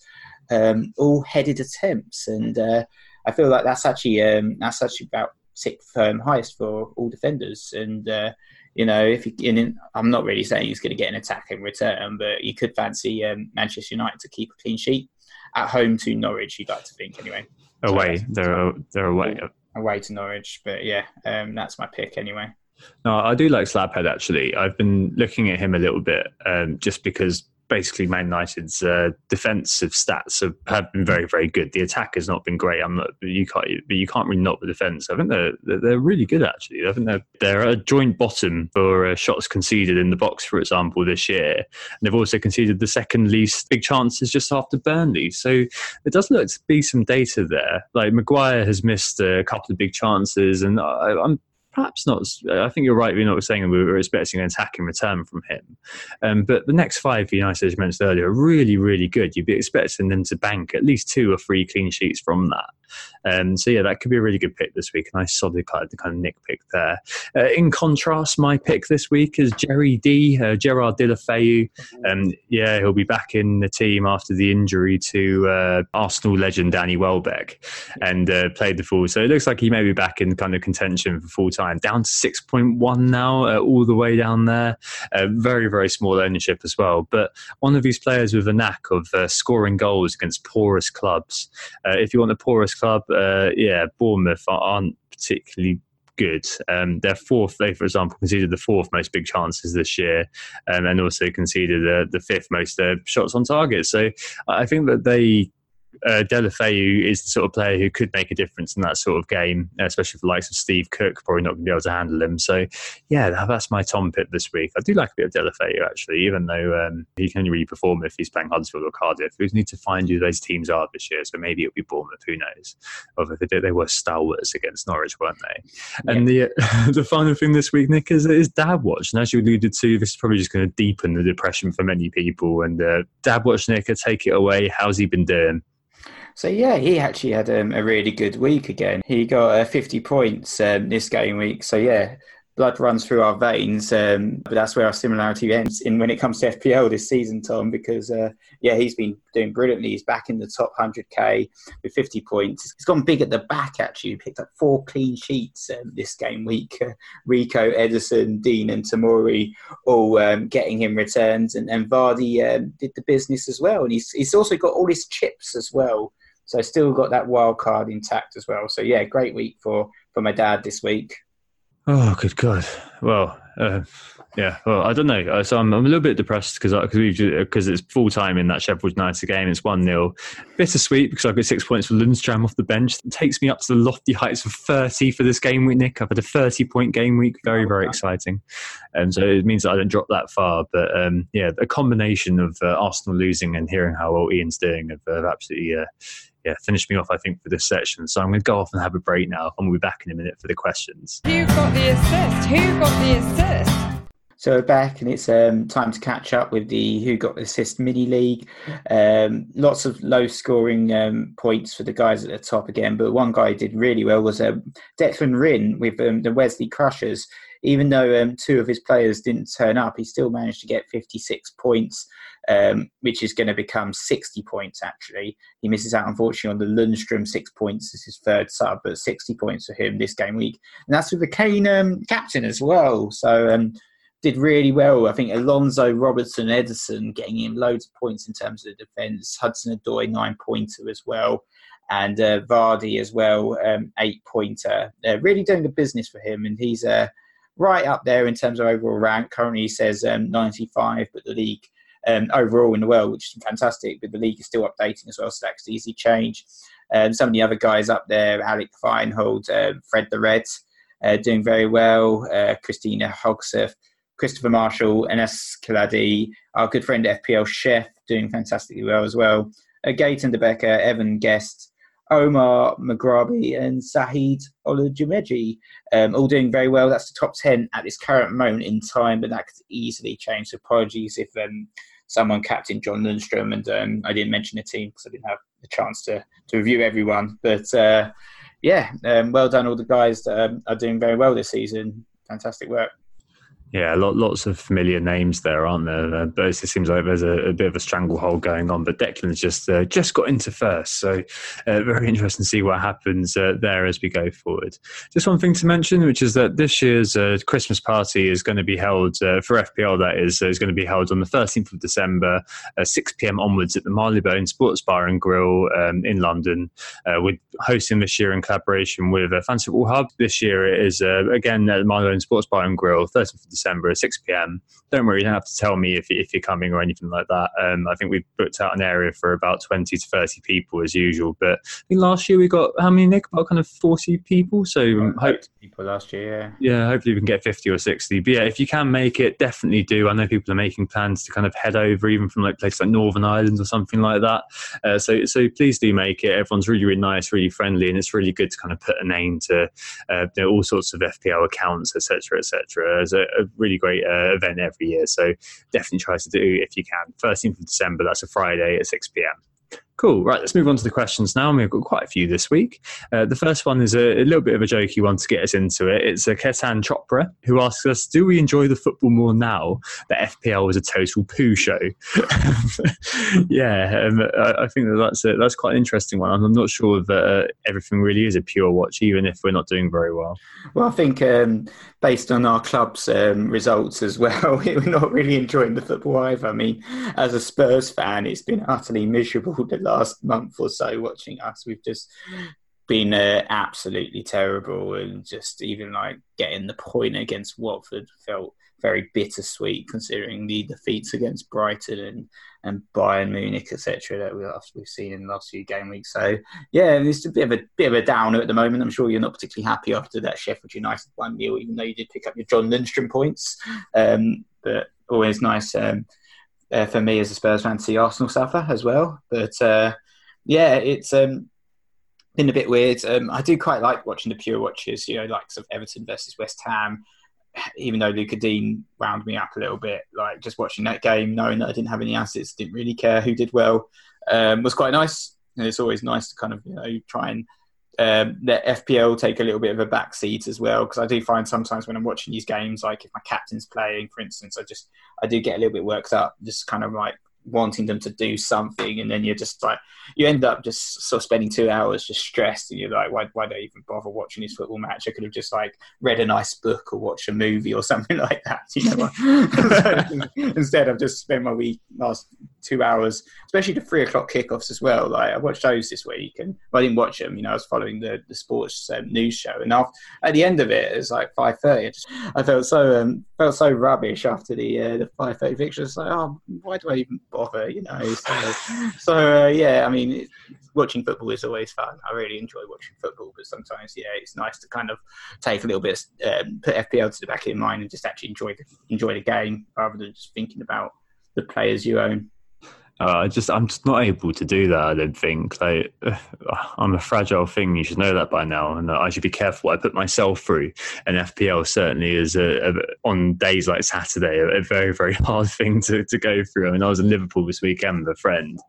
um, all headed attempts, and uh, I feel like that's actually that's actually about sixth um, highest for all defenders. And uh, you know, if you, in, I'm not really saying he's going to get an attack in return, but you could fancy um, Manchester United to keep a clean sheet at home to Norwich. You'd like to think anyway. Away, so they're they're away. Away to Norwich, but yeah, um, that's my pick anyway. No, I do like Slabhead actually. I've been looking at him a little bit um, just because basically Man United's uh, defensive stats have, have, been very, very good. The attack has not been great. I'm not, you can't, but you can't really knock the defense. I think they're they're really good actually. I think they're they're a joint bottom for uh, shots conceded in the box, for example, this year. And they've also conceded the second least big chances just after Burnley. So it does look to be some data there. Like Maguire has missed a couple of big chances, and I, I'm perhaps not. I think you're right. We're not saying we were expecting an attack in return from him. Um, but the next five for United, as you mentioned earlier, are really, really good. You'd be expecting them to bank at least two or three clean sheets from that. Um, so yeah, that could be a really good pick this week. A nice solid kind of, kind of nick pick there. Uh, in contrast, my pick this week is Jerry D, uh, Gerard Deulofeu. Um, yeah, he'll be back in the team after the injury to uh, Arsenal legend Danny Welbeck and uh, played the full. So it looks like he may be back in kind of contention for full time. Down to 6.1 now, uh, all the way down there. Uh, very, very small ownership as well. But one of these players with a knack of scoring goals against porous clubs. if you want the poorest club, uh, yeah, Bournemouth aren't particularly good. Um, they're fourth. They, for example, conceded the fourth most big chances this year, um, and also conceded uh, the fifth most uh, shots on target. So I think that they uh, Deulofeu is the sort of player who could make a difference in that sort of game, especially for the likes of Steve Cook, probably not going to be able to handle him. So, yeah, that's my Tom pick this week. I do like a bit of Deulofeu, actually, even though um, he can only really perform if he's playing Huddersfield or Cardiff. We need to find who those teams are this year, so maybe it'll be Bournemouth, who knows? Although they, they were stalwarts against Norwich, weren't they? Yeah. And the uh, <laughs> the final thing this week, Nick, is, is Dad Watch. And as you alluded to, this is probably just going to deepen the depression for many people. And uh, Dad Watch, Nick, take it away. How's he been doing? So yeah, he actually had um, a really good week again. He got uh, 50 points um, this game week. So yeah, blood runs through our veins. Um, but that's where our similarity ends in when it comes to FPL this season, Tom. Because uh, yeah, he's been doing brilliantly. He's back in the top 100k with 50 points. He's gone big at the back. Actually, he picked up four clean sheets um, this game week. Uh, Rico, Ederson, Digne, and Tomori all um, getting him returns, and, and Vardy um, did the business as well. And he's he's also got all his chips as well. So I still got that wild card intact as well. So yeah, great week for for my dad this week. Oh, good God! Well, uh, yeah. Well, I don't know. Uh, so I'm, I'm a little bit depressed because because it's full time in that Sheffield United game. It's one 0 Bittersweet because I've got six points for Lundstram off the bench. It takes me up to the lofty heights of 30 for this game week, Nick. I've had a 30 point game week. Very very exciting, and um, so it means that I don't drop that far. But um, yeah, a combination of uh, Arsenal losing and hearing how well Ian's doing have, have absolutely. Yeah, finish me off, I think, for this section. So I'm going to go off and have a break now, and we'll be back in a minute for the questions. Who got the assist? Who got the assist? So we're back, and it's um, time to catch up with the Who Got the Assist mini league. Um, lots of low scoring um, points for the guys at the top again, but one guy did really well was um, Declan Rin with um, the Wesley Crushers. Even though um, two of his players didn't turn up, he still managed to get 56 points um, which is going to become 60 points actually. He misses out, unfortunately, on the Lundstram six points. This is third sub, but 60 points for him this game week. And that's with the Kane um, captain as well. So, um, did really well. I think Alonso, Robertson, Ederson getting him loads of points in terms of the defence. Hudson Odoi, nine pointer as well. And uh, Vardy as well, um, eight pointer. Uh, really doing the business for him. And he's uh, right up there in terms of overall rank. Currently, he says um, 95, but the league um, overall in the world, which is fantastic. But the league is still updating as well, so that's easy change. Um, some of the other guys up there, Alec Feinhold, uh, Fred the Red, uh, doing very well. Uh, Christina Hogseth, Christopher Marshall, Enes Kiladi, our good friend FPL Chef, doing fantastically well as well. Uh, Gaten DeBecker, Evan Guest, Omar Maghrabi, and Sahid Olajumeji, um, all doing very well. That's the top 10 at this current moment in time, but that could easily change. So apologies if um, someone captain John Lundstram, and um, I didn't mention the team because I didn't have the chance to, to review everyone. But uh, yeah, um, well done, all the guys that um, are doing very well this season. Fantastic work. Yeah, lot, lots of familiar names there, aren't there? Uh, but it seems like there's a, a, bit of a stranglehold going on. But Declan's just uh, just got into first, so uh, very <laughs> interesting to see what happens uh, there as we go forward. Just one thing to mention, which is that this year's uh, Christmas party is going to be held uh, for FPL. That is is going to be held on the 13th of December, 6 p.m. onwards at the Marylebone Sports Bar and Grill um, in London. we're hosting this year in collaboration with Football Hub. This year it is again at the Marylebone Sports Bar and Grill, 13th of December. December at 6 p.m. Don't worry, you don't have to tell me if, if you're coming or anything like that. Um, I think we've booked out an area for about 20 to 30 people as usual. But I think last year we got how many, Nick? About kind of 40 people. So hope people last year. Yeah. yeah, hopefully we can get 50 or 60. But yeah, if you can make it, definitely do. I know people are making plans to kind of head over, even from like places like Northern Ireland or something like that. Uh, so so please do make it. Everyone's really really nice, really friendly, and it's really good to kind of put a name to uh, you know, all sorts of FPL accounts, etc., etc. It's a, a really great uh, event every year. So definitely try to do if you can. 13th of December, that's a Friday at 6 p.m. Cool. Right, let's move on to the questions now. We've got quite a few this week. Uh, the first one is a, a, little bit of a jokey one to get us into it. It's a Ketan Chopra who asks us, "Do we enjoy the football more now that FPL was a total poo show?" <laughs> yeah, um, I, I, think that that's a, that's quite an interesting one. I'm not sure that uh, everything really is a pure watch, even if we're not doing very well. Well, I think um, based on our club's um, results as well, <laughs> we're not really enjoying the football either. I mean, as a Spurs fan, it's been utterly miserable <laughs> last month or so watching us. We've just been uh, absolutely terrible, and just even like getting the point against Watford felt very bittersweet considering the defeats against Brighton and, and Bayern Munich, etc. that we, we've seen in the last few game weeks. So yeah, it's a bit of a bit of a downer at the moment. I'm sure you're not particularly happy after that Sheffield United one nil, even though you did pick up your John Lundstram points. Um, but always nice um, uh, for me as a Spurs fan to see Arsenal suffer as well. But uh, yeah, it's um, been a bit weird. Um, I do quite like watching the pure watches, you know, like sort of Everton versus West Ham. Even though Lucas Digne wound me up a little bit, like just watching that game, knowing that I didn't have any assets, didn't really care who did well, um, was quite nice. And it's always nice to kind of you know try and um, let FPL take a little bit of a back seat as well because I do find sometimes when I'm watching these games, like if my captain's playing, for instance, I just I do get a little bit worked up, just kind of like wanting them to do something, and then you're just like you end up just sort of spending two hours just stressed, and you're like, why why do I even bother watching this football match? I could have just like read a nice book or watched a movie or <laughs> something like that. You know, <laughs> <laughs> instead I've just spent my week last two hours, especially the three o'clock kickoffs as well. Like I watched those this week, and well, I didn't watch them. You know, I was following the the sports um, news show, and after, at the end of it, it was like five thirty. I, just, I felt so um, felt so rubbish after the uh, the five thirty fixture. It's like, oh, why do I even bother? You know. So, <laughs> so uh, yeah, I mean, watching football is always fun. I really enjoy watching football, but sometimes, yeah, it's nice to kind of take a little bit, um, put FPL to the back of your mind, and just actually enjoy the enjoy the game rather than just thinking about the players you own. Uh, I just I'm just not able to do that. I don't think. Like <sighs> I'm a fragile thing. You should know that by now, and I should be careful what I put myself through. And FPL certainly is a, a, on days like Saturday a, very very <laughs> hard thing to, to go through. I mean, I was in Liverpool this weekend with a friend,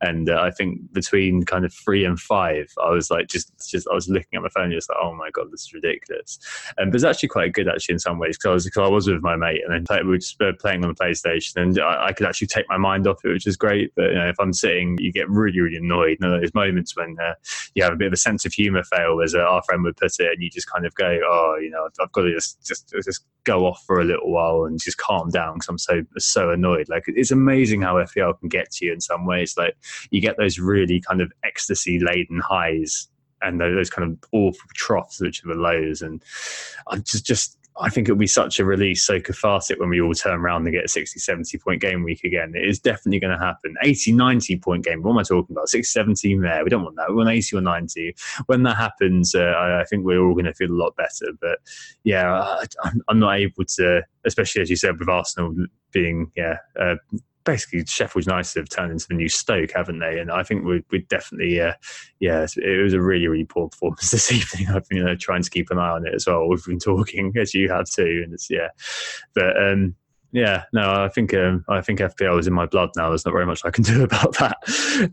and uh, I think between kind of three and five, I was like just just I was looking at my phone, just like oh my god, this is ridiculous. And but it's actually quite good actually in some ways because I was I was with my mate, and then we were just uh, playing on the PlayStation, and I, I could actually take my mind off it, which is great But you know, if I'm sitting, you get really, really annoyed. You know, those moments when uh, you have a bit of a sense of humour fail, as uh, our friend would put it, and you just kind of go, "Oh, you know, I've got to just just just go off for a little while and just calm down because I'm so so annoyed." Like it's amazing how FPL can get to you in some ways. Like you get those really kind of ecstasy laden highs and those kind of awful troughs which are the lows and i'm just just I think it'll be such a release, so cathartic when we all turn around and get a 60, 70 point game week again. It is definitely going to happen. 80, 90 point game. What am I talking about? 60, 70 there. We don't want that. We want 80 or 90. When that happens, uh, I, think we're all going to feel a lot better. But yeah, I, I'm not able to, especially as you said, with Arsenal being yeah uh, basically Sheffield United have turned into the new Stoke, haven't they? And I think we're, we're definitely, uh, yeah, it was a really, really poor performance <laughs> this evening. I've been you know, trying to keep an eye on it as well. We've been talking <laughs> as you have too, and it's yeah, but um, yeah, no, I think um, I think FPL is in my blood now. There's not very much I can <laughs> do about that.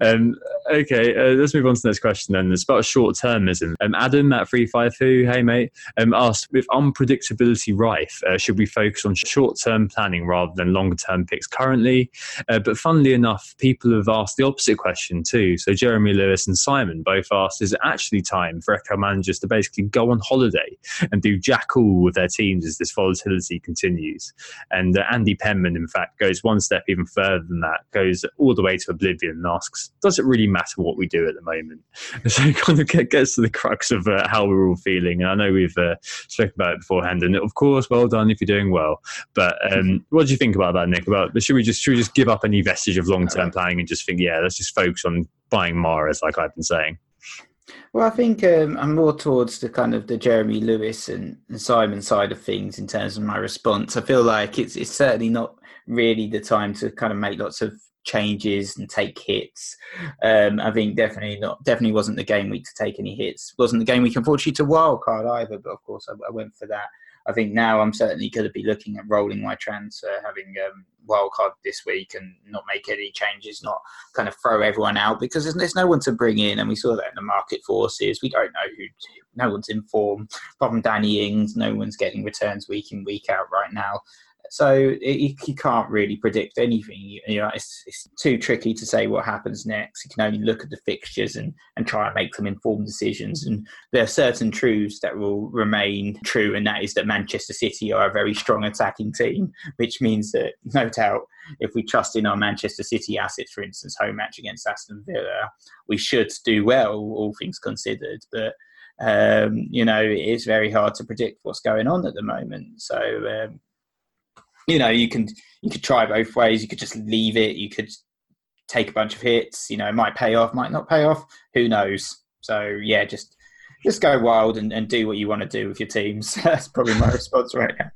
Um, okay, uh, let's move on to the next question then. It's about short termism. Um, Adam at three five two, hey mate, um, asked with unpredictability rife, uh, should we focus on short term planning rather than longer term picks currently? Uh, but funnily enough, people have asked the opposite question too. So Jeremy Lewis and Simon both asked, is it actually time for FPL managers to basically go on holiday and do jack all with their teams as this volatility continues? And uh, Andy Penman, in fact, goes one step even further than that, goes all the way to oblivion and asks, does it really matter what we do at the moment? <laughs> so it kind of gets to the crux of uh, how we're all feeling. And I know we've uh, spoken about it beforehand. And of course, well done if you're doing well. But um, what do you think about that, Nick? About should we just should we just give up any vestige of long term planning and just think, yeah, let's just focus on buying Mahrez, like I've been saying? Well, I think um, I'm more towards the kind of the Jeremy Lewis and, and, Simon side of things in terms of my response. I feel like it's it's certainly not really the time to kind of make lots of changes and take hits. Um, I think definitely not. Definitely wasn't the game week to take any hits. wasn't the game week, unfortunately, to wildcard either. But of course, I, I went for that. I think now I'm certainly going to be looking at rolling my transfer, having um, wildcard this week and not make any changes, not kind of throw everyone out because there's, there's, no one to bring in. And we saw that in the market forces. We don't know who, no one's informed. Apart from Danny Ings, no one's getting returns week in, week out right now. So you can't really predict anything. You, you know, it's, it's, too tricky to say what happens next. You can only look at the fixtures and, and try and make some informed decisions. And there are certain truths that will remain true, and that is that Manchester City are a very strong attacking team, which means that no doubt if we trust in our Manchester City assets, for instance, home match against Aston Villa, we should do well, all things considered. But um, you know, it is very hard to predict what's going on at the moment. So um, you know, you can you could try both ways. You could just leave it. You could take a bunch of hits. You know, might pay off, might not pay off. Who knows? So yeah, just just go wild and, and do what you want to do with your teams. <laughs> That's probably my <laughs> response right now.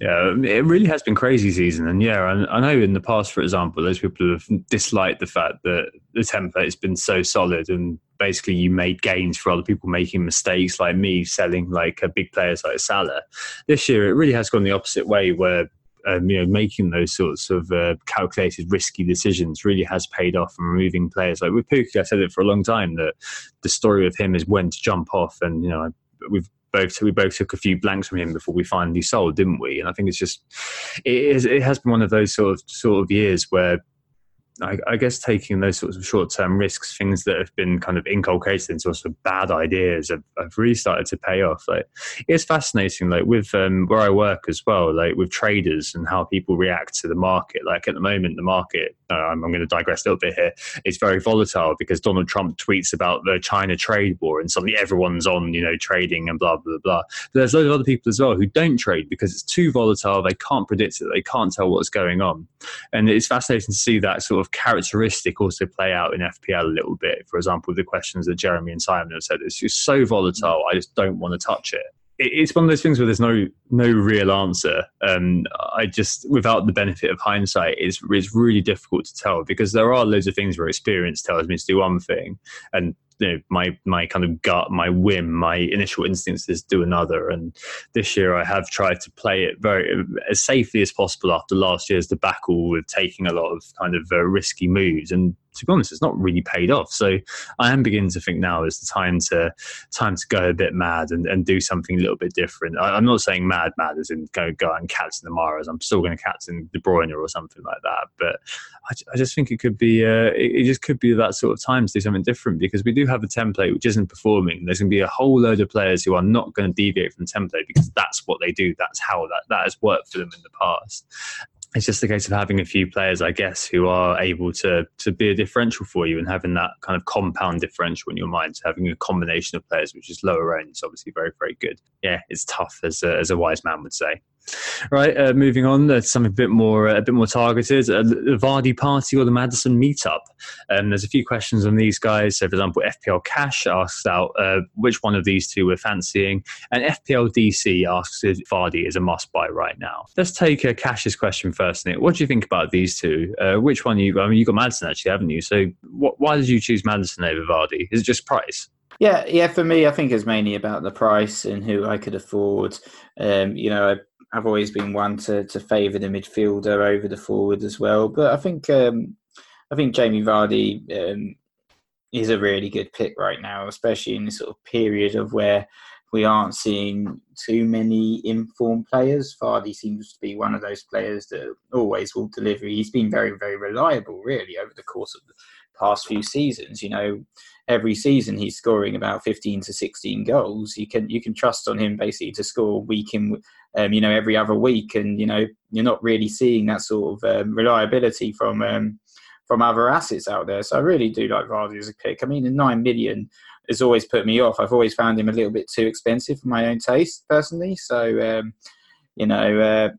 Yeah, it really has been crazy season, and yeah, I, I know in the past, for example, those people have disliked the fact that the template has been so solid and basically you made gains for other people making mistakes like me selling like a big players like Salah. This year it really has gone the opposite way where um, you know, making those sorts of uh, calculated, risky decisions really has paid off and removing players. Like with Pukki, I've said it for a long time that the story of him is when to jump off, and you know, we've both we both took a few blanks from him before we finally sold, didn't we? And I think it's just it, is, it has been one of those sort of sort of years where I, I, guess taking those sorts of short term risks, things that have been kind of inculcated into sort of bad ideas, have, have, really started to pay off. Like it's fascinating, like with um, where I work as well, like with traders and how people react to the market. Like at the moment, the market, uh, I'm, I'm, going to digress a little bit here, it's very volatile because Donald Trump tweets about the China trade war and suddenly everyone's on, you know, trading and blah blah blah. But there's lot of other people as well who don't trade because it's too volatile. They can't predict it. They can't tell what's going on, and it's fascinating to see that sort of of characteristic also play out in FPL a little bit. For example, the questions that Jeremy and Simon have said, it's just so volatile. I just don't want to touch it. It's one of those things where there's no no real answer. Um, I just, without the benefit of hindsight, it's, it's really difficult to tell because there are loads of things where experience tells me to do one thing, and you know, my my kind of gut, my whim, my initial instincts is do another. And this year, I have tried to play it very as safely as possible after last year's debacle with taking a lot of kind of uh, risky moves. And to be honest, it's not really paid off. So I am beginning to think now is the time to time to go a bit mad and, and do something a little bit different. I, am not saying mad, mad as in go go and captain the Mahrez. I'm still going to captain De Bruyne or something like that. But I, I just think it could be uh, it, it, just could be that sort of time to do something different because we do have a template which isn't performing. There's going to be a whole load of players who are not going to deviate from the template because that's what they do. That's how that that has worked for them in the past it's just a case of having a few players, I guess, who are able to to be a differential for you and having that kind of compound differential in your mind. So having a combination of players which is lower end is obviously very, very good. Yeah, it's tough as a, as a wise man would say. Right, uh, moving on to something a bit more uh, a bit more targeted. Uh, the Vardy party or the Maddison meetup. Um, there's a few questions on these guys. So, for example, FPL Cash asks out uh, which one of these two we're fancying, and FPL DC asks if Vardy is a must buy right now. Let's take uh, Cash's question first, Nick. What do you think about these two? Uh, which one you? I mean, you got Maddison actually, haven't you? So, why did you choose Maddison over Vardy? Is it just price? Yeah, yeah. For me, I think it's mainly about the price and who I could afford. Um, you know, I I've always been one to, to favour the midfielder over the forward as well. But I think um, I think Jamie Vardy um, is a really good pick right now, especially in this sort of period of where we aren't seeing too many informed players. Vardy seems to be one of those players that always will deliver. He's been very, very reliable, really, over the course of the past few seasons. You know, every season he's scoring about 15 to 16 goals. You can you can trust on him basically to score week in um, you know, every other week, and you know, you're not really seeing that sort of um, reliability from um, from other assets out there. So I really do like Vardy as a pick. I mean, the nine million has always put me off. I've always found him a little bit too expensive for my own taste, personally. So um, you know, uh,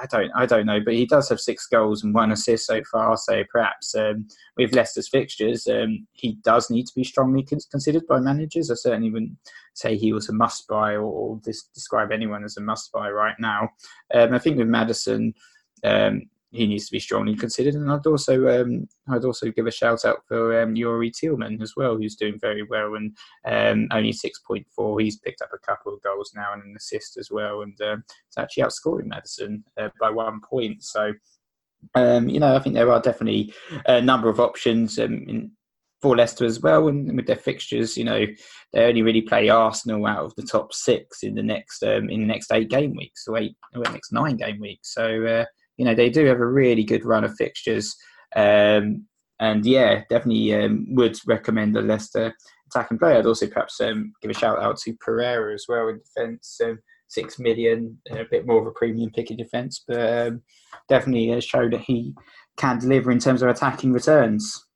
I don't, I don't know, but he does have six goals and one assist so far. So perhaps um, with Leicester's fixtures, um, he does need to be strongly considered by managers. I certainly wouldn't say he was a must-buy or, or describe anyone as a must-buy right now. Um, I think with Maddison, um, he needs to be strongly considered. And I'd also um, I'd also give a shout out for um, Youri Tielemans as well, who's doing very well and um, only six point four. He's picked up a couple of goals now and an assist as well, and uh, it's actually outscoring Maddison uh, by one point. So. Um, you know, I think there are definitely a number of options um, in, for Leicester as well, and with their fixtures, you know, they only really play Arsenal out of the top six in the next um, in the next eight game weeks, or eight, next nine game weeks. So uh, you know they do have a really good run of fixtures. Um, and yeah, definitely um, would recommend the Leicester attacking player. I'd also perhaps um, give a shout out to Pereira as well in defence. Um, six million, a bit more of a premium pick in defence, but um, definitely uh, show that he can deliver in terms of attacking returns.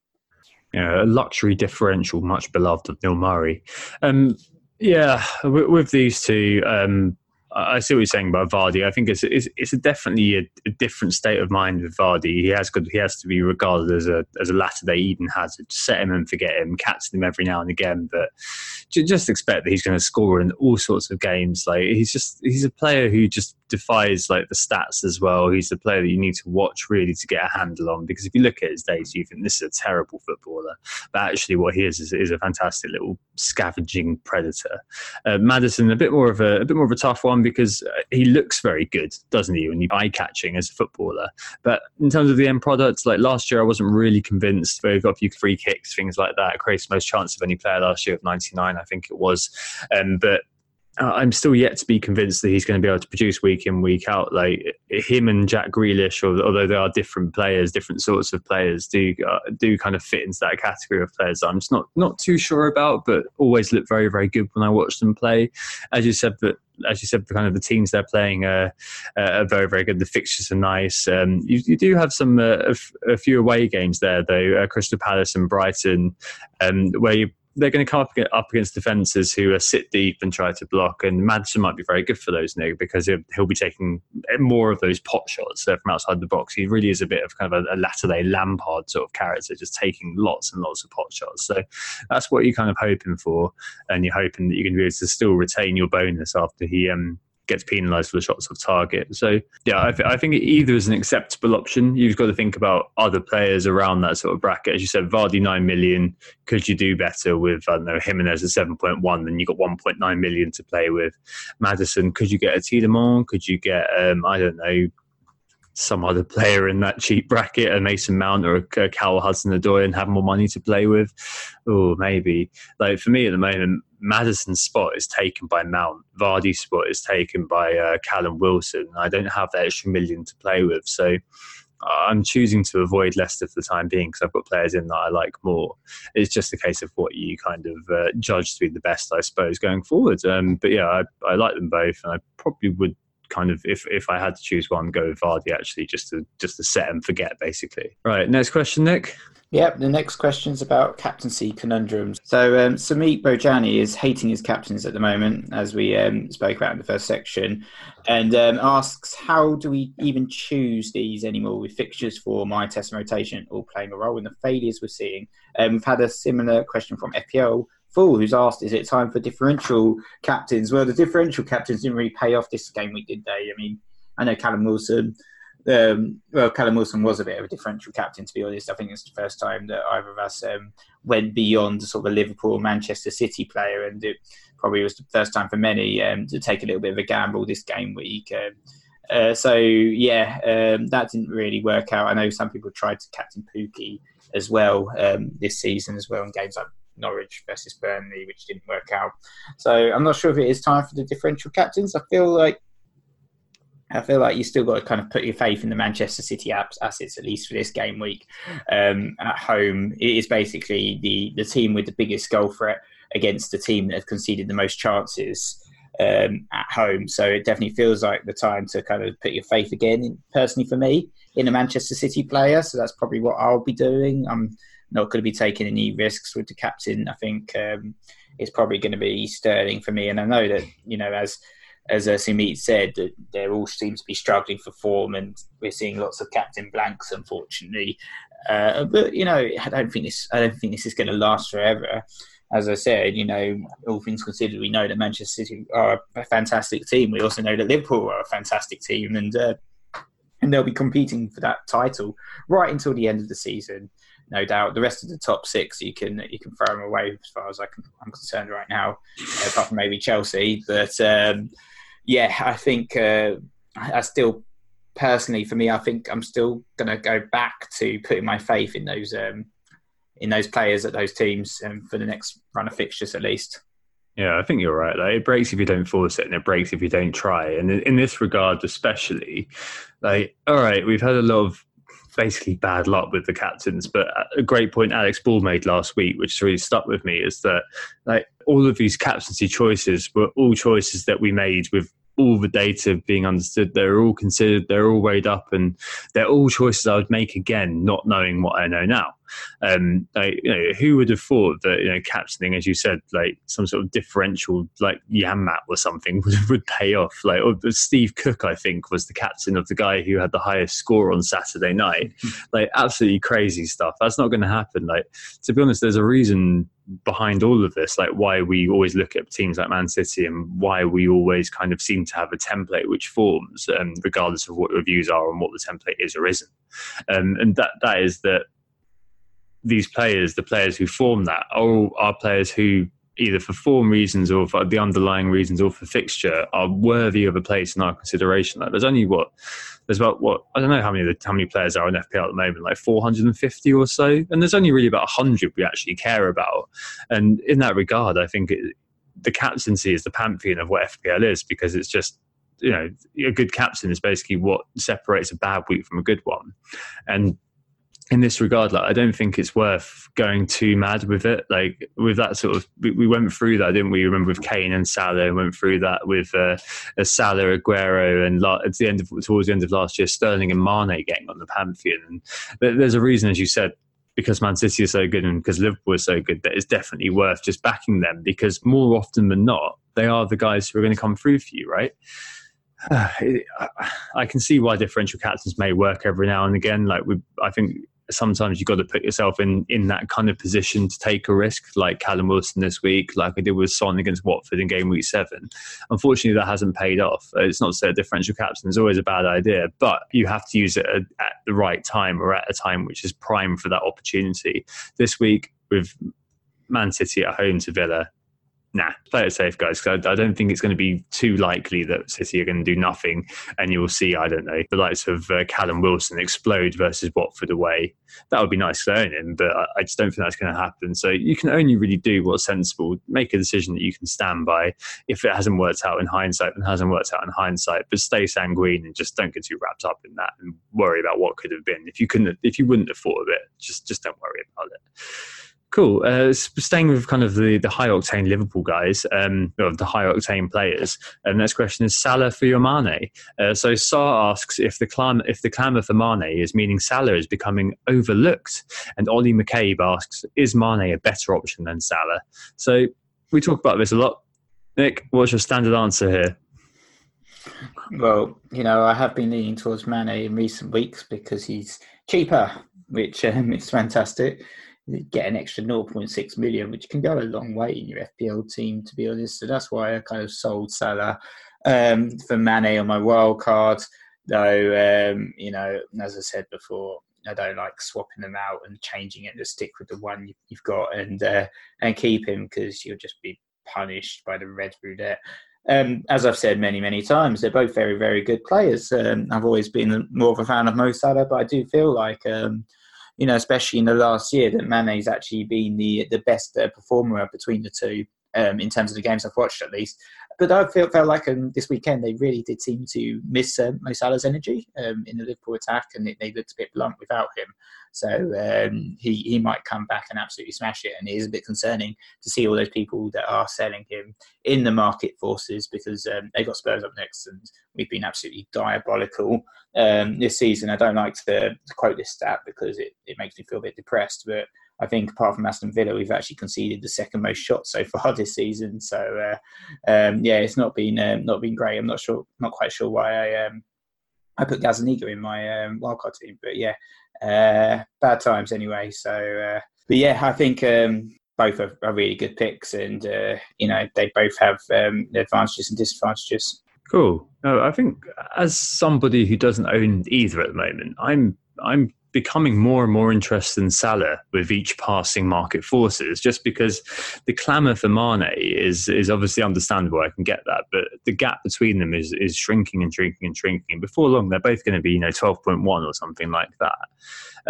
Yeah, a luxury differential, much beloved of Neil Murray. Um, yeah, with, with, these two, um, I see what you're saying about Vardy. I think it's it's, it's a definitely a, a, different state of mind with Vardy. He has good. He has to be regarded as a as a latter day Eden Hazard. Set him and forget him. Catch him every now and again, but just expect that he's going to score in all sorts of games. Like he's just he's a player who just defies like the stats as well. He's the player that you need to watch really to get a handle on because if you look at his days, you think this is a terrible footballer, but actually what he is is, is a fantastic little scavenging predator. Uh, Maddison a bit more of a, a bit more of a tough one because uh, he looks very good, doesn't he? When you eye catching as a footballer, but in terms of the end product, like last year, I wasn't really convinced. He got a few free kicks, things like that. Creates most chance of any player last year of 99, I think it was. Um, but I'm still yet to be convinced that he's going to be able to produce week in week out. Like him and Jack Grealish, although they are different players, different sorts of players, do uh, do kind of fit into that category of players. I'm just not not too sure about, but always look very very good when I watch them play. As you said, that as you said, the kind of the teams they're playing are, are very, very good. The fixtures are nice. Um, you, you, do have some uh, a, few away games there, though. Uh, Crystal Palace and Brighton, um, where you they're going to come up against defences who are sit deep and try to block. And Maddison might be very good for those, Nick, because he'll, he'll be taking more of those pot shots uh, from outside the box. He really is a bit of kind of a, a latter day Lampard sort of character, just taking lots and lots of pot shots. So that's what you're kind of hoping for. And you're hoping that you're going to be able to still retain your bonus after he um, gets penalised for the shots off target. So yeah, I, th- I, think either is an acceptable option. You've got to think about other players around that sort of bracket. As you said, Vardy nine million. Could you do better with I don't know Jimenez at seven point one? Then you got one point nine million to play with. Maddison. could you get a Tielemans? Could you get um, I don't know some other player in that cheap bracket, a Mason Mount or a Callum Hudson-Odoi, and have more money to play with. Oh, maybe. Like for me at the moment, Maddison's spot is taken by Mount. Vardy's spot is taken by uh, Callum Wilson. I don't have that extra million to play with, so uh, I'm choosing to avoid Leicester for the time being because I've got players in that I like more. It's just a case of what you kind of uh, judge to be the best, I suppose, going forward. Um, but yeah, I, I like them both, and I probably would kind of if if I had to choose one, go with Vardy actually, just to just to set and forget basically. Right, next question, Nick. Yep, the next question is about captaincy conundrums. So, um, Samit Bojani is hating his captains at the moment, as we um, spoke about in the first section, and um, asks, How do we even choose these anymore with fixtures for my test and rotation all playing a role in the failures we're seeing? Um, we've had a similar question from FPL Fool, who's asked, Is it time for differential captains? Well, the differential captains didn't really pay off this game week, did they? I mean, I know Callum Wilson um, well, Callum Wilson was a bit of a differential captain, to be honest. I think it's the first time that either of us um, went beyond sort of a Liverpool Manchester City player, and it probably was the first time for many um, to take a little bit of a gamble this game week. Um, uh, so yeah, um, that didn't really work out. I know some people tried to captain Pukki as well um, this season as well in games like Norwich versus Burnley, which didn't work out. So I'm not sure if it is time for the differential captains. I feel like I feel like you still got to kind of put your faith in the Manchester City apps assets at least for this game week. Um, at home, it is basically the the team with the biggest goal threat against the team that have conceded the most chances um, at home. So it definitely feels like the time to kind of put your faith again. In, personally, for me, in a Manchester City player, so that's probably what I'll be doing. I'm not going to be taking any risks with the captain. I think um, it's probably going to be Sterling for me, and I know that you know as as uh, Sumit said, that they all seem to be struggling for form, and we're seeing lots of captain blanks, unfortunately. Uh, but you know, I don't think this. I don't think this is going to last forever. As I said, you know, all things considered, we know that Manchester City are a fantastic team. We also know that Liverpool are a fantastic team, and uh, and they'll be competing for that title right until the end of the season no doubt. The rest of the top six, you can you can throw them away as far as I can, I'm concerned right now, apart from maybe Chelsea. But um, yeah, I think uh, I still personally, for me, I think I'm still going to go back to putting my faith in those um, in those players at those teams um, for the next run of fixtures at least. Yeah, I think you're right. Like, it breaks if you don't force it, and it breaks if you don't try. And in, in this regard, especially, like, all right, we've had a lot of basically bad luck with the captains. But a great point Alex Ball made last week, which really stuck with me, is that like all of these captaincy choices were all choices that we made with all the data being understood. They're all considered. They're all weighed up, and they're all choices I would make again, not knowing what I know now. Um, like, you know, who would have thought that you know captaining, as you said, like some sort of differential, like Janmaat or something, <laughs> would, would pay off. Like or Steve Cook, I think, was the captain of the guy who had the highest score on Saturday night. <laughs> like absolutely crazy stuff. That's not going to happen. Like to be honest, there's a reason behind all of this, like why we always look at teams like Man City and why we always kind of seem to have a template which forms, um, regardless of what your views are and what the template is or isn't. Um, and that that is that these players, the players who form that, are, are players who either for form reasons or for the underlying reasons or for fixture are worthy of a place in our consideration. Like there's only what there's about what I don't know how many how many players are in FPL at the moment, like 450 or so, and there's only really about 100 we actually care about. And in that regard, I think it, the captaincy is the pantheon of what FPL is because it's just you know a good captain is basically what separates a bad week from a good one, and in this regard, like I don't think it's worth going too mad with it. Like with that sort of, we, we went through that, didn't we? Remember with Kane and Salah, we went through that with uh, Salah, Aguero, and at the end of towards the end of last year, Sterling and Mane getting on the pantheon. And there's a reason, as you said, because Man City is so good and because Liverpool is so good, that it's definitely worth just backing them because more often than not, they are the guys who are going to come through for you, right? <sighs> I can see why differential captains may work every now and again. Like we, I think sometimes you've got to put yourself in in that kind of position to take a risk, like Callum Wilson this week, like I did with Son against Watford in game week seven. Unfortunately, that hasn't paid off. Uh, it's not to say differential captain is always a bad idea, but you have to use it at, at the right time or at a time which is prime for that opportunity. This week with Man City at home to Villa, nah, play it safe, guys. I, I, don't think it's going to be too likely that City are going to do nothing, and you'll see, I don't know, the likes of uh, Callum Wilson explode versus Watford away. That would be nice to own him, but I, I just don't think that's going to happen. So you can only really do what's sensible, make a decision that you can stand by. If it hasn't worked out in hindsight, then hasn't worked out in hindsight. But stay sanguine and just don't get too wrapped up in that and worry about what could have been. If you couldn't, if you wouldn't have thought of it, just just don't worry about it. Cool. Uh, staying with kind of the, the high octane Liverpool guys, um, or the high octane players. And next question is Salah for your Mane. Uh, so Sar asks if the clam- if the clamour for Mane is meaning Salah is becoming overlooked, and Ollie McCabe asks, is Mane a better option than Salah? So we talk about this a lot. Nick, what's your standard answer here? Well, you know, I have been leaning towards Mane in recent weeks because he's cheaper, which um, is fantastic get an extra 0.6 million, which can go a long way in your FPL team, to be honest. So that's why I kind of sold Salah um, for Mane on my wild card. Though, um, you know, as I said before, I don't like swapping them out and changing it. Just stick with the one you've got and uh, and keep him because you'll just be punished by the red roulette. Um, as I've said many, many times, they're both very, very good players. Um, I've always been more of a fan of Mo Salah, but I do feel like um, you know, especially in the last year, that Mane's actually been the the best uh, performer between the two um, in terms of the games I've watched, at least. But I felt, felt like um, this weekend they really did seem to miss um, Mo Salah's energy um, in the Liverpool attack, and they, they looked a bit blunt without him. So um, he he might come back and absolutely smash it, and it is a bit concerning to see all those people that are selling him in the market forces because um, they got Spurs up next, and we've been absolutely diabolical um, this season. I don't like to, to quote this stat because it, it makes me feel a bit depressed, but I think apart from Aston Villa, we've actually conceded the second most shots so <laughs> far this season. So uh, um, yeah, it's not been um, not been great. I'm not sure, not quite sure why I um, I put Gazzaniga in my um, wildcard team, but yeah, uh, bad times anyway. So uh, but yeah, I think um, both are, are, really good picks, and uh, you know they both have um, advantages and disadvantages. Cool. No, I think as somebody who doesn't own either at the moment, I'm I'm becoming more and more interested in Salah with each passing market forces, just because the clamour for Mane is is obviously understandable. I can get that, but the gap between them is is shrinking and shrinking and shrinking. Before long, they're both going to be you know twelve point one or something like that.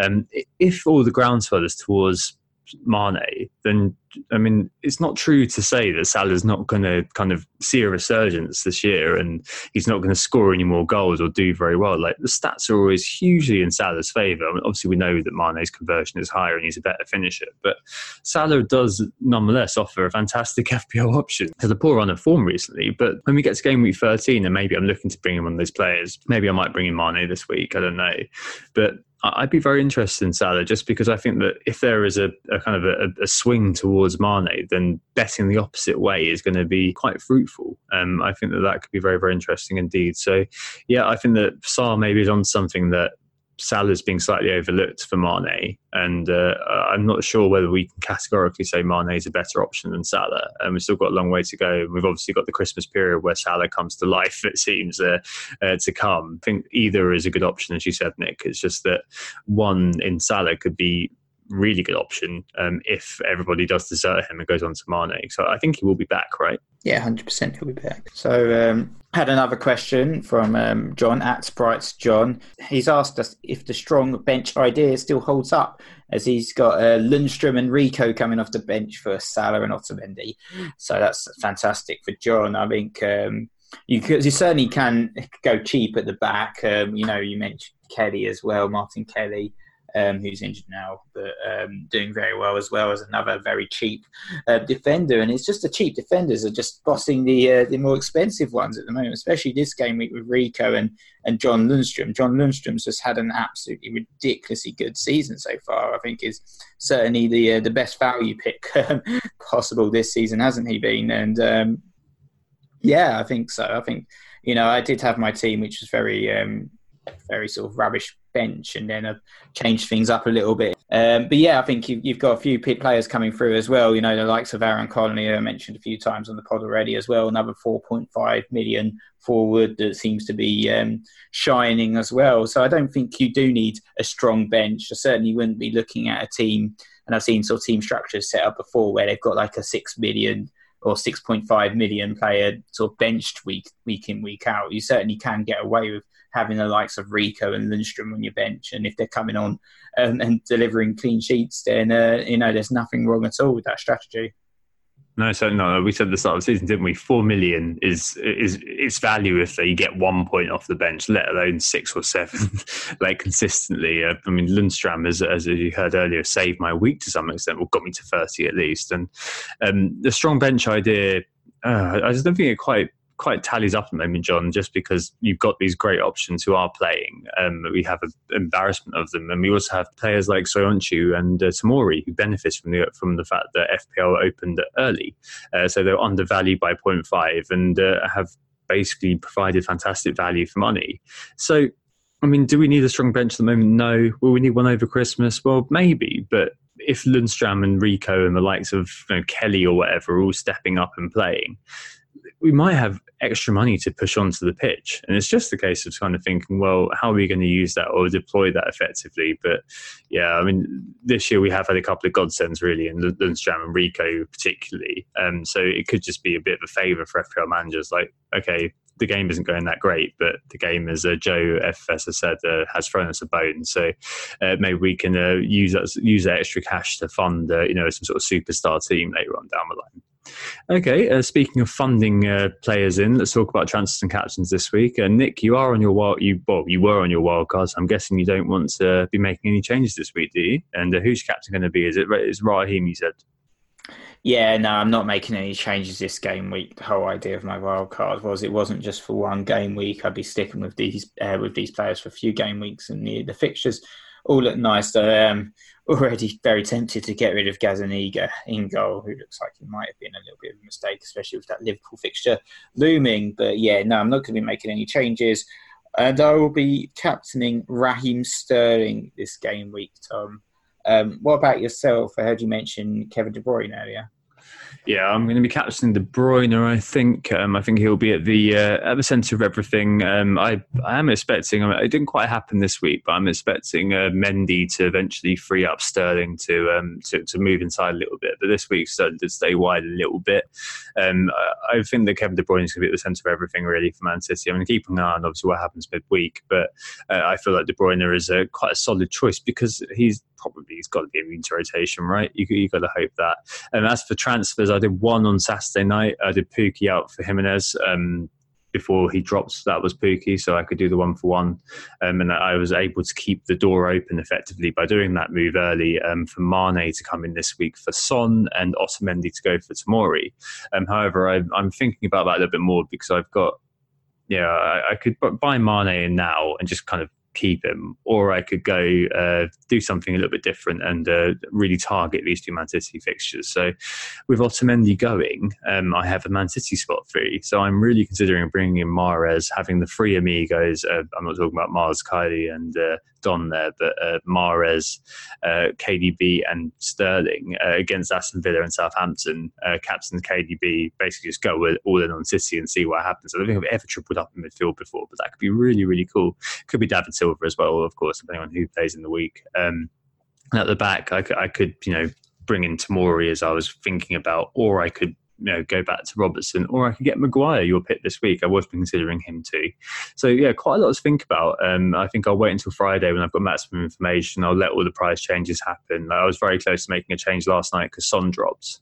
Um, if all the groundswell is towards Mane, then I mean, it's not true to say that Salah's not going to kind of see a resurgence this year and he's not going to score any more goals or do very well. Like the stats are always hugely in Salah's favour. I mean, obviously, we know that Mane's conversion is higher and he's a better finisher, but Salah does nonetheless offer a fantastic <laughs> FPL option. Has a poor run of form recently, but when we get to game week 13 and maybe I'm looking to bring in one of those players, maybe I might bring in Mane this week. I don't know, but I'd be very interested in Salah just because I think that if there is a, a kind of a, a, swing towards Mane, then betting the opposite way is going to be quite fruitful. Um, I think that that could be very, very interesting indeed. So, yeah, I think that Salah maybe is on something that Salah's being slightly overlooked for Mane, and uh, I'm not sure whether we can categorically say Mane is a better option than Salah. And we've still got a long way to go. We've obviously got the Christmas period where Salah comes to life. It seems uh, uh, to come. I think either is a good option, as you said, Nick. It's just that one in Salah could be really good option um, if everybody does desert him and goes on to Mane. So I think he will be back, right? Yeah, hundred percent, he'll be back. So um, had another question from um, John at Sprites John. He's asked us if the strong bench idea still holds up, as he's got uh, Lundstram and Rico coming off the bench for Salah and Otamendi. So that's fantastic for John. I think. Um, you, you, certainly can go cheap at the back. Um, you know, you mentioned Kelly as well, Martin Kelly um, who's injured now, but um, doing very well as well as another very cheap uh, defender. And it's just the cheap defenders are just bossing the uh, the more expensive ones at the moment, especially this game week with Rico and, and John Lundstram. John Lundstram's just had an absolutely ridiculously good season so far. I think is certainly the uh, the best value pick um, <laughs> possible this season, hasn't he been? And um, yeah, I think so. I think you know I did have my team, which was very um, very sort of rubbish bench, and then I've changed things up a little bit. Um, but yeah, I think you've, you've, got a few players coming through as well. You know, the likes of Aaron Connolly, I mentioned a few times on the pod already as well. Another 4.5 million forward that seems to be um, shining as well. So I don't think you do need a strong bench. I certainly wouldn't be looking at a team, and I've seen sort of team structures set up before where they've got like a six million or 6.5 million player sort of benched week week in week out. You certainly can get away with having the likes of Rico and Lundstram on your bench, and if they're coming on um, and delivering clean sheets, then uh, you know there's nothing wrong at all with that strategy. No, so no, we said the start of the season, didn't we? Four million is is its value if they get one point off the bench, let alone six or seven, <laughs> like consistently. Uh, I mean, Lundstram, as as you heard earlier, saved my week to some extent, or got me to thirty at least. And um, the strong bench idea, uh, I just don't think it quite quite tallies up at the moment, John, just because you've got these great options who are playing. Um, we have an embarrassment of them, and we also have players like Soyuncu and uh, Tomori who benefit from the from the fact that FPL opened early, uh, so they're undervalued by 0.5 and uh, have basically provided fantastic value for money. So. I mean, do we need a strong bench at the moment? No. Will we need one over Christmas? Well, maybe, but if Lundstram and Rico and the likes of you know, Kelly or whatever are all stepping up and playing, we might have extra money to push onto the pitch. And it's just a case of kind of thinking, well, how are we going to use that or deploy that effectively? But yeah, I mean, this year we have had a couple of godsends really, and Lundstram and Rico particularly. Um, so it could just be a bit of a favour for FPL managers. Like, okay, the game isn't going that great, but the game, as uh, Joe FS has said, uh, has thrown us a bone. So uh, maybe we can uh, use that, use that extra cash to fund, uh, you know, some sort of superstar team later on down the line. Okay, uh, speaking of funding uh, players in, let's talk about transfers and captains this week. Uh, Nick, you are on your wild, you well, you were on your wild cards. I'm guessing you don't want to be making any changes this week, do you? And uh, who's captain going to be? Is it is Raheem? You said. Yeah, no, I'm not making any changes this game week. The whole idea of my wild card was it wasn't just for one game week. I'd be sticking with these uh, with these players for a few game weeks, and the, the fixtures all look nice. So, um, <laughs> already very tempted to get rid of Gazzaniga in goal, who looks like he might have been a little bit of a mistake, especially with that Liverpool fixture looming. But yeah, no, I'm not going to be making any changes. And I will be captaining Raheem Sterling this game week, Tom. Um, what about yourself? I heard you mention Kevin De Bruyne earlier. Yeah, I'm going to be captaining De Bruyne. I think. Um, I think he'll be at the uh, at the centre of everything. Um, I I am expecting. It didn't quite happen this week, but I'm expecting uh, Mendy to eventually free up Sterling to um to, to move inside a little bit. But this week Sterling did stay wide a little bit. Um, I, I think that Kevin De Bruyne is going to be at the centre of everything really for Man City. I'm going to keep an eye on obviously what happens midweek, but uh, I feel like De Bruyne is a, quite a solid choice because he's probably he's got to be immune to rotation, right? You you got to hope that. And as for transfers, I did one on Saturday night. I did Pukki out for Jimenez. Um, before he drops, that was Pukki, so I could do the one for one, um, and I was able to keep the door open effectively by doing that move early um, for Mane to come in this week for Son and Otamendi to go for Tomori. Um, however, I, I'm thinking about that a little bit more because I've got yeah, I, I, could buy Mane in now and just kind of keep him, or I could go uh, do something a little bit different and uh, really target these two Man City fixtures. So, with Otamendi going, um, I have a Man City spot free. So, I'm really considering bringing in Mahrez, having the three amigos. Uh, I'm not talking about Mars, Kylie, and Don there, but uh, Mahrez, uh, KDB, and Sterling uh, against Aston Villa and Southampton. Uh, captain KDB basically just go with, all in on City and see what happens. I don't think I've ever tripled up in midfield before, but that could be really, really cool. Could be David Silva as well, of course, depending on who plays in the week. Um, at the back, I, I could, you know, bring in Tomori as I was thinking about, or I could you know go back to Robertson, or I could get Maguire your pick this week. I was considering him too. So yeah, quite a lot to think about. Um, I think I'll wait until Friday when I've got maximum information. I'll let all the price changes happen. I was very close to making a change last night because Son drops,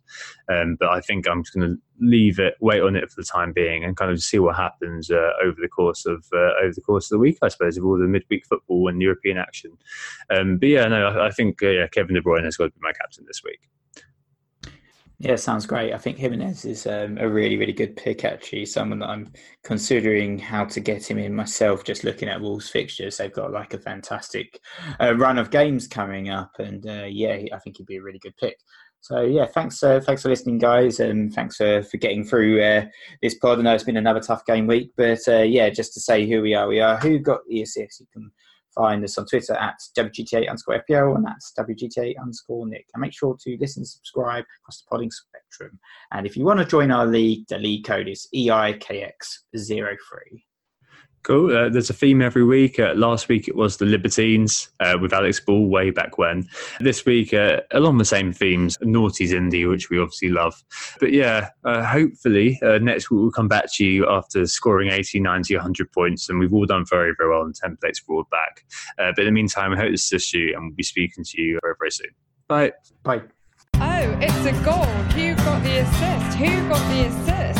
um, but I think I'm just going to leave it, wait on it for the time being, and kind of see what happens uh, over the course of uh, over the course of the week. I suppose of all the midweek football and European action. Um, but yeah, no, I, I think uh, yeah, Kevin De Bruyne has got to be my captain this week. Yeah, sounds great. I think Jimenez is um, a really, really good pick, actually. Someone that I'm considering how to get him in myself, just looking at Wolves fixtures. They've got like a fantastic uh, run of games coming up. And uh, yeah, I think he'd be a really good pick. So yeah, thanks, uh, thanks for listening, guys, and thanks for, for getting through uh, this pod. I know it's been another tough game week, but uh, yeah, just to say who we are, we are who got the assists. You can Find us on Twitter at WGTA underscore FPL and that's WGTA underscore Nick. And make sure to listen subscribe across the podding spectrum. And if you want to join our league, the league code is EIKX03. Cool. Uh, there's a theme every week. Uh, last week it was the Libertines uh, with Alex Ball way back when. This week, uh, along the same themes, Naughty's Indie, which we obviously love. But yeah, uh, hopefully uh, next week we'll come back to you after scoring 80, 90, 100 points. And we've all done very, very well in templates brought back. but in the meantime, I hope this assists you and we'll be speaking to you very, very soon. Bye. Bye. Oh, it's a goal. Hugo got the assist? Who got the assist?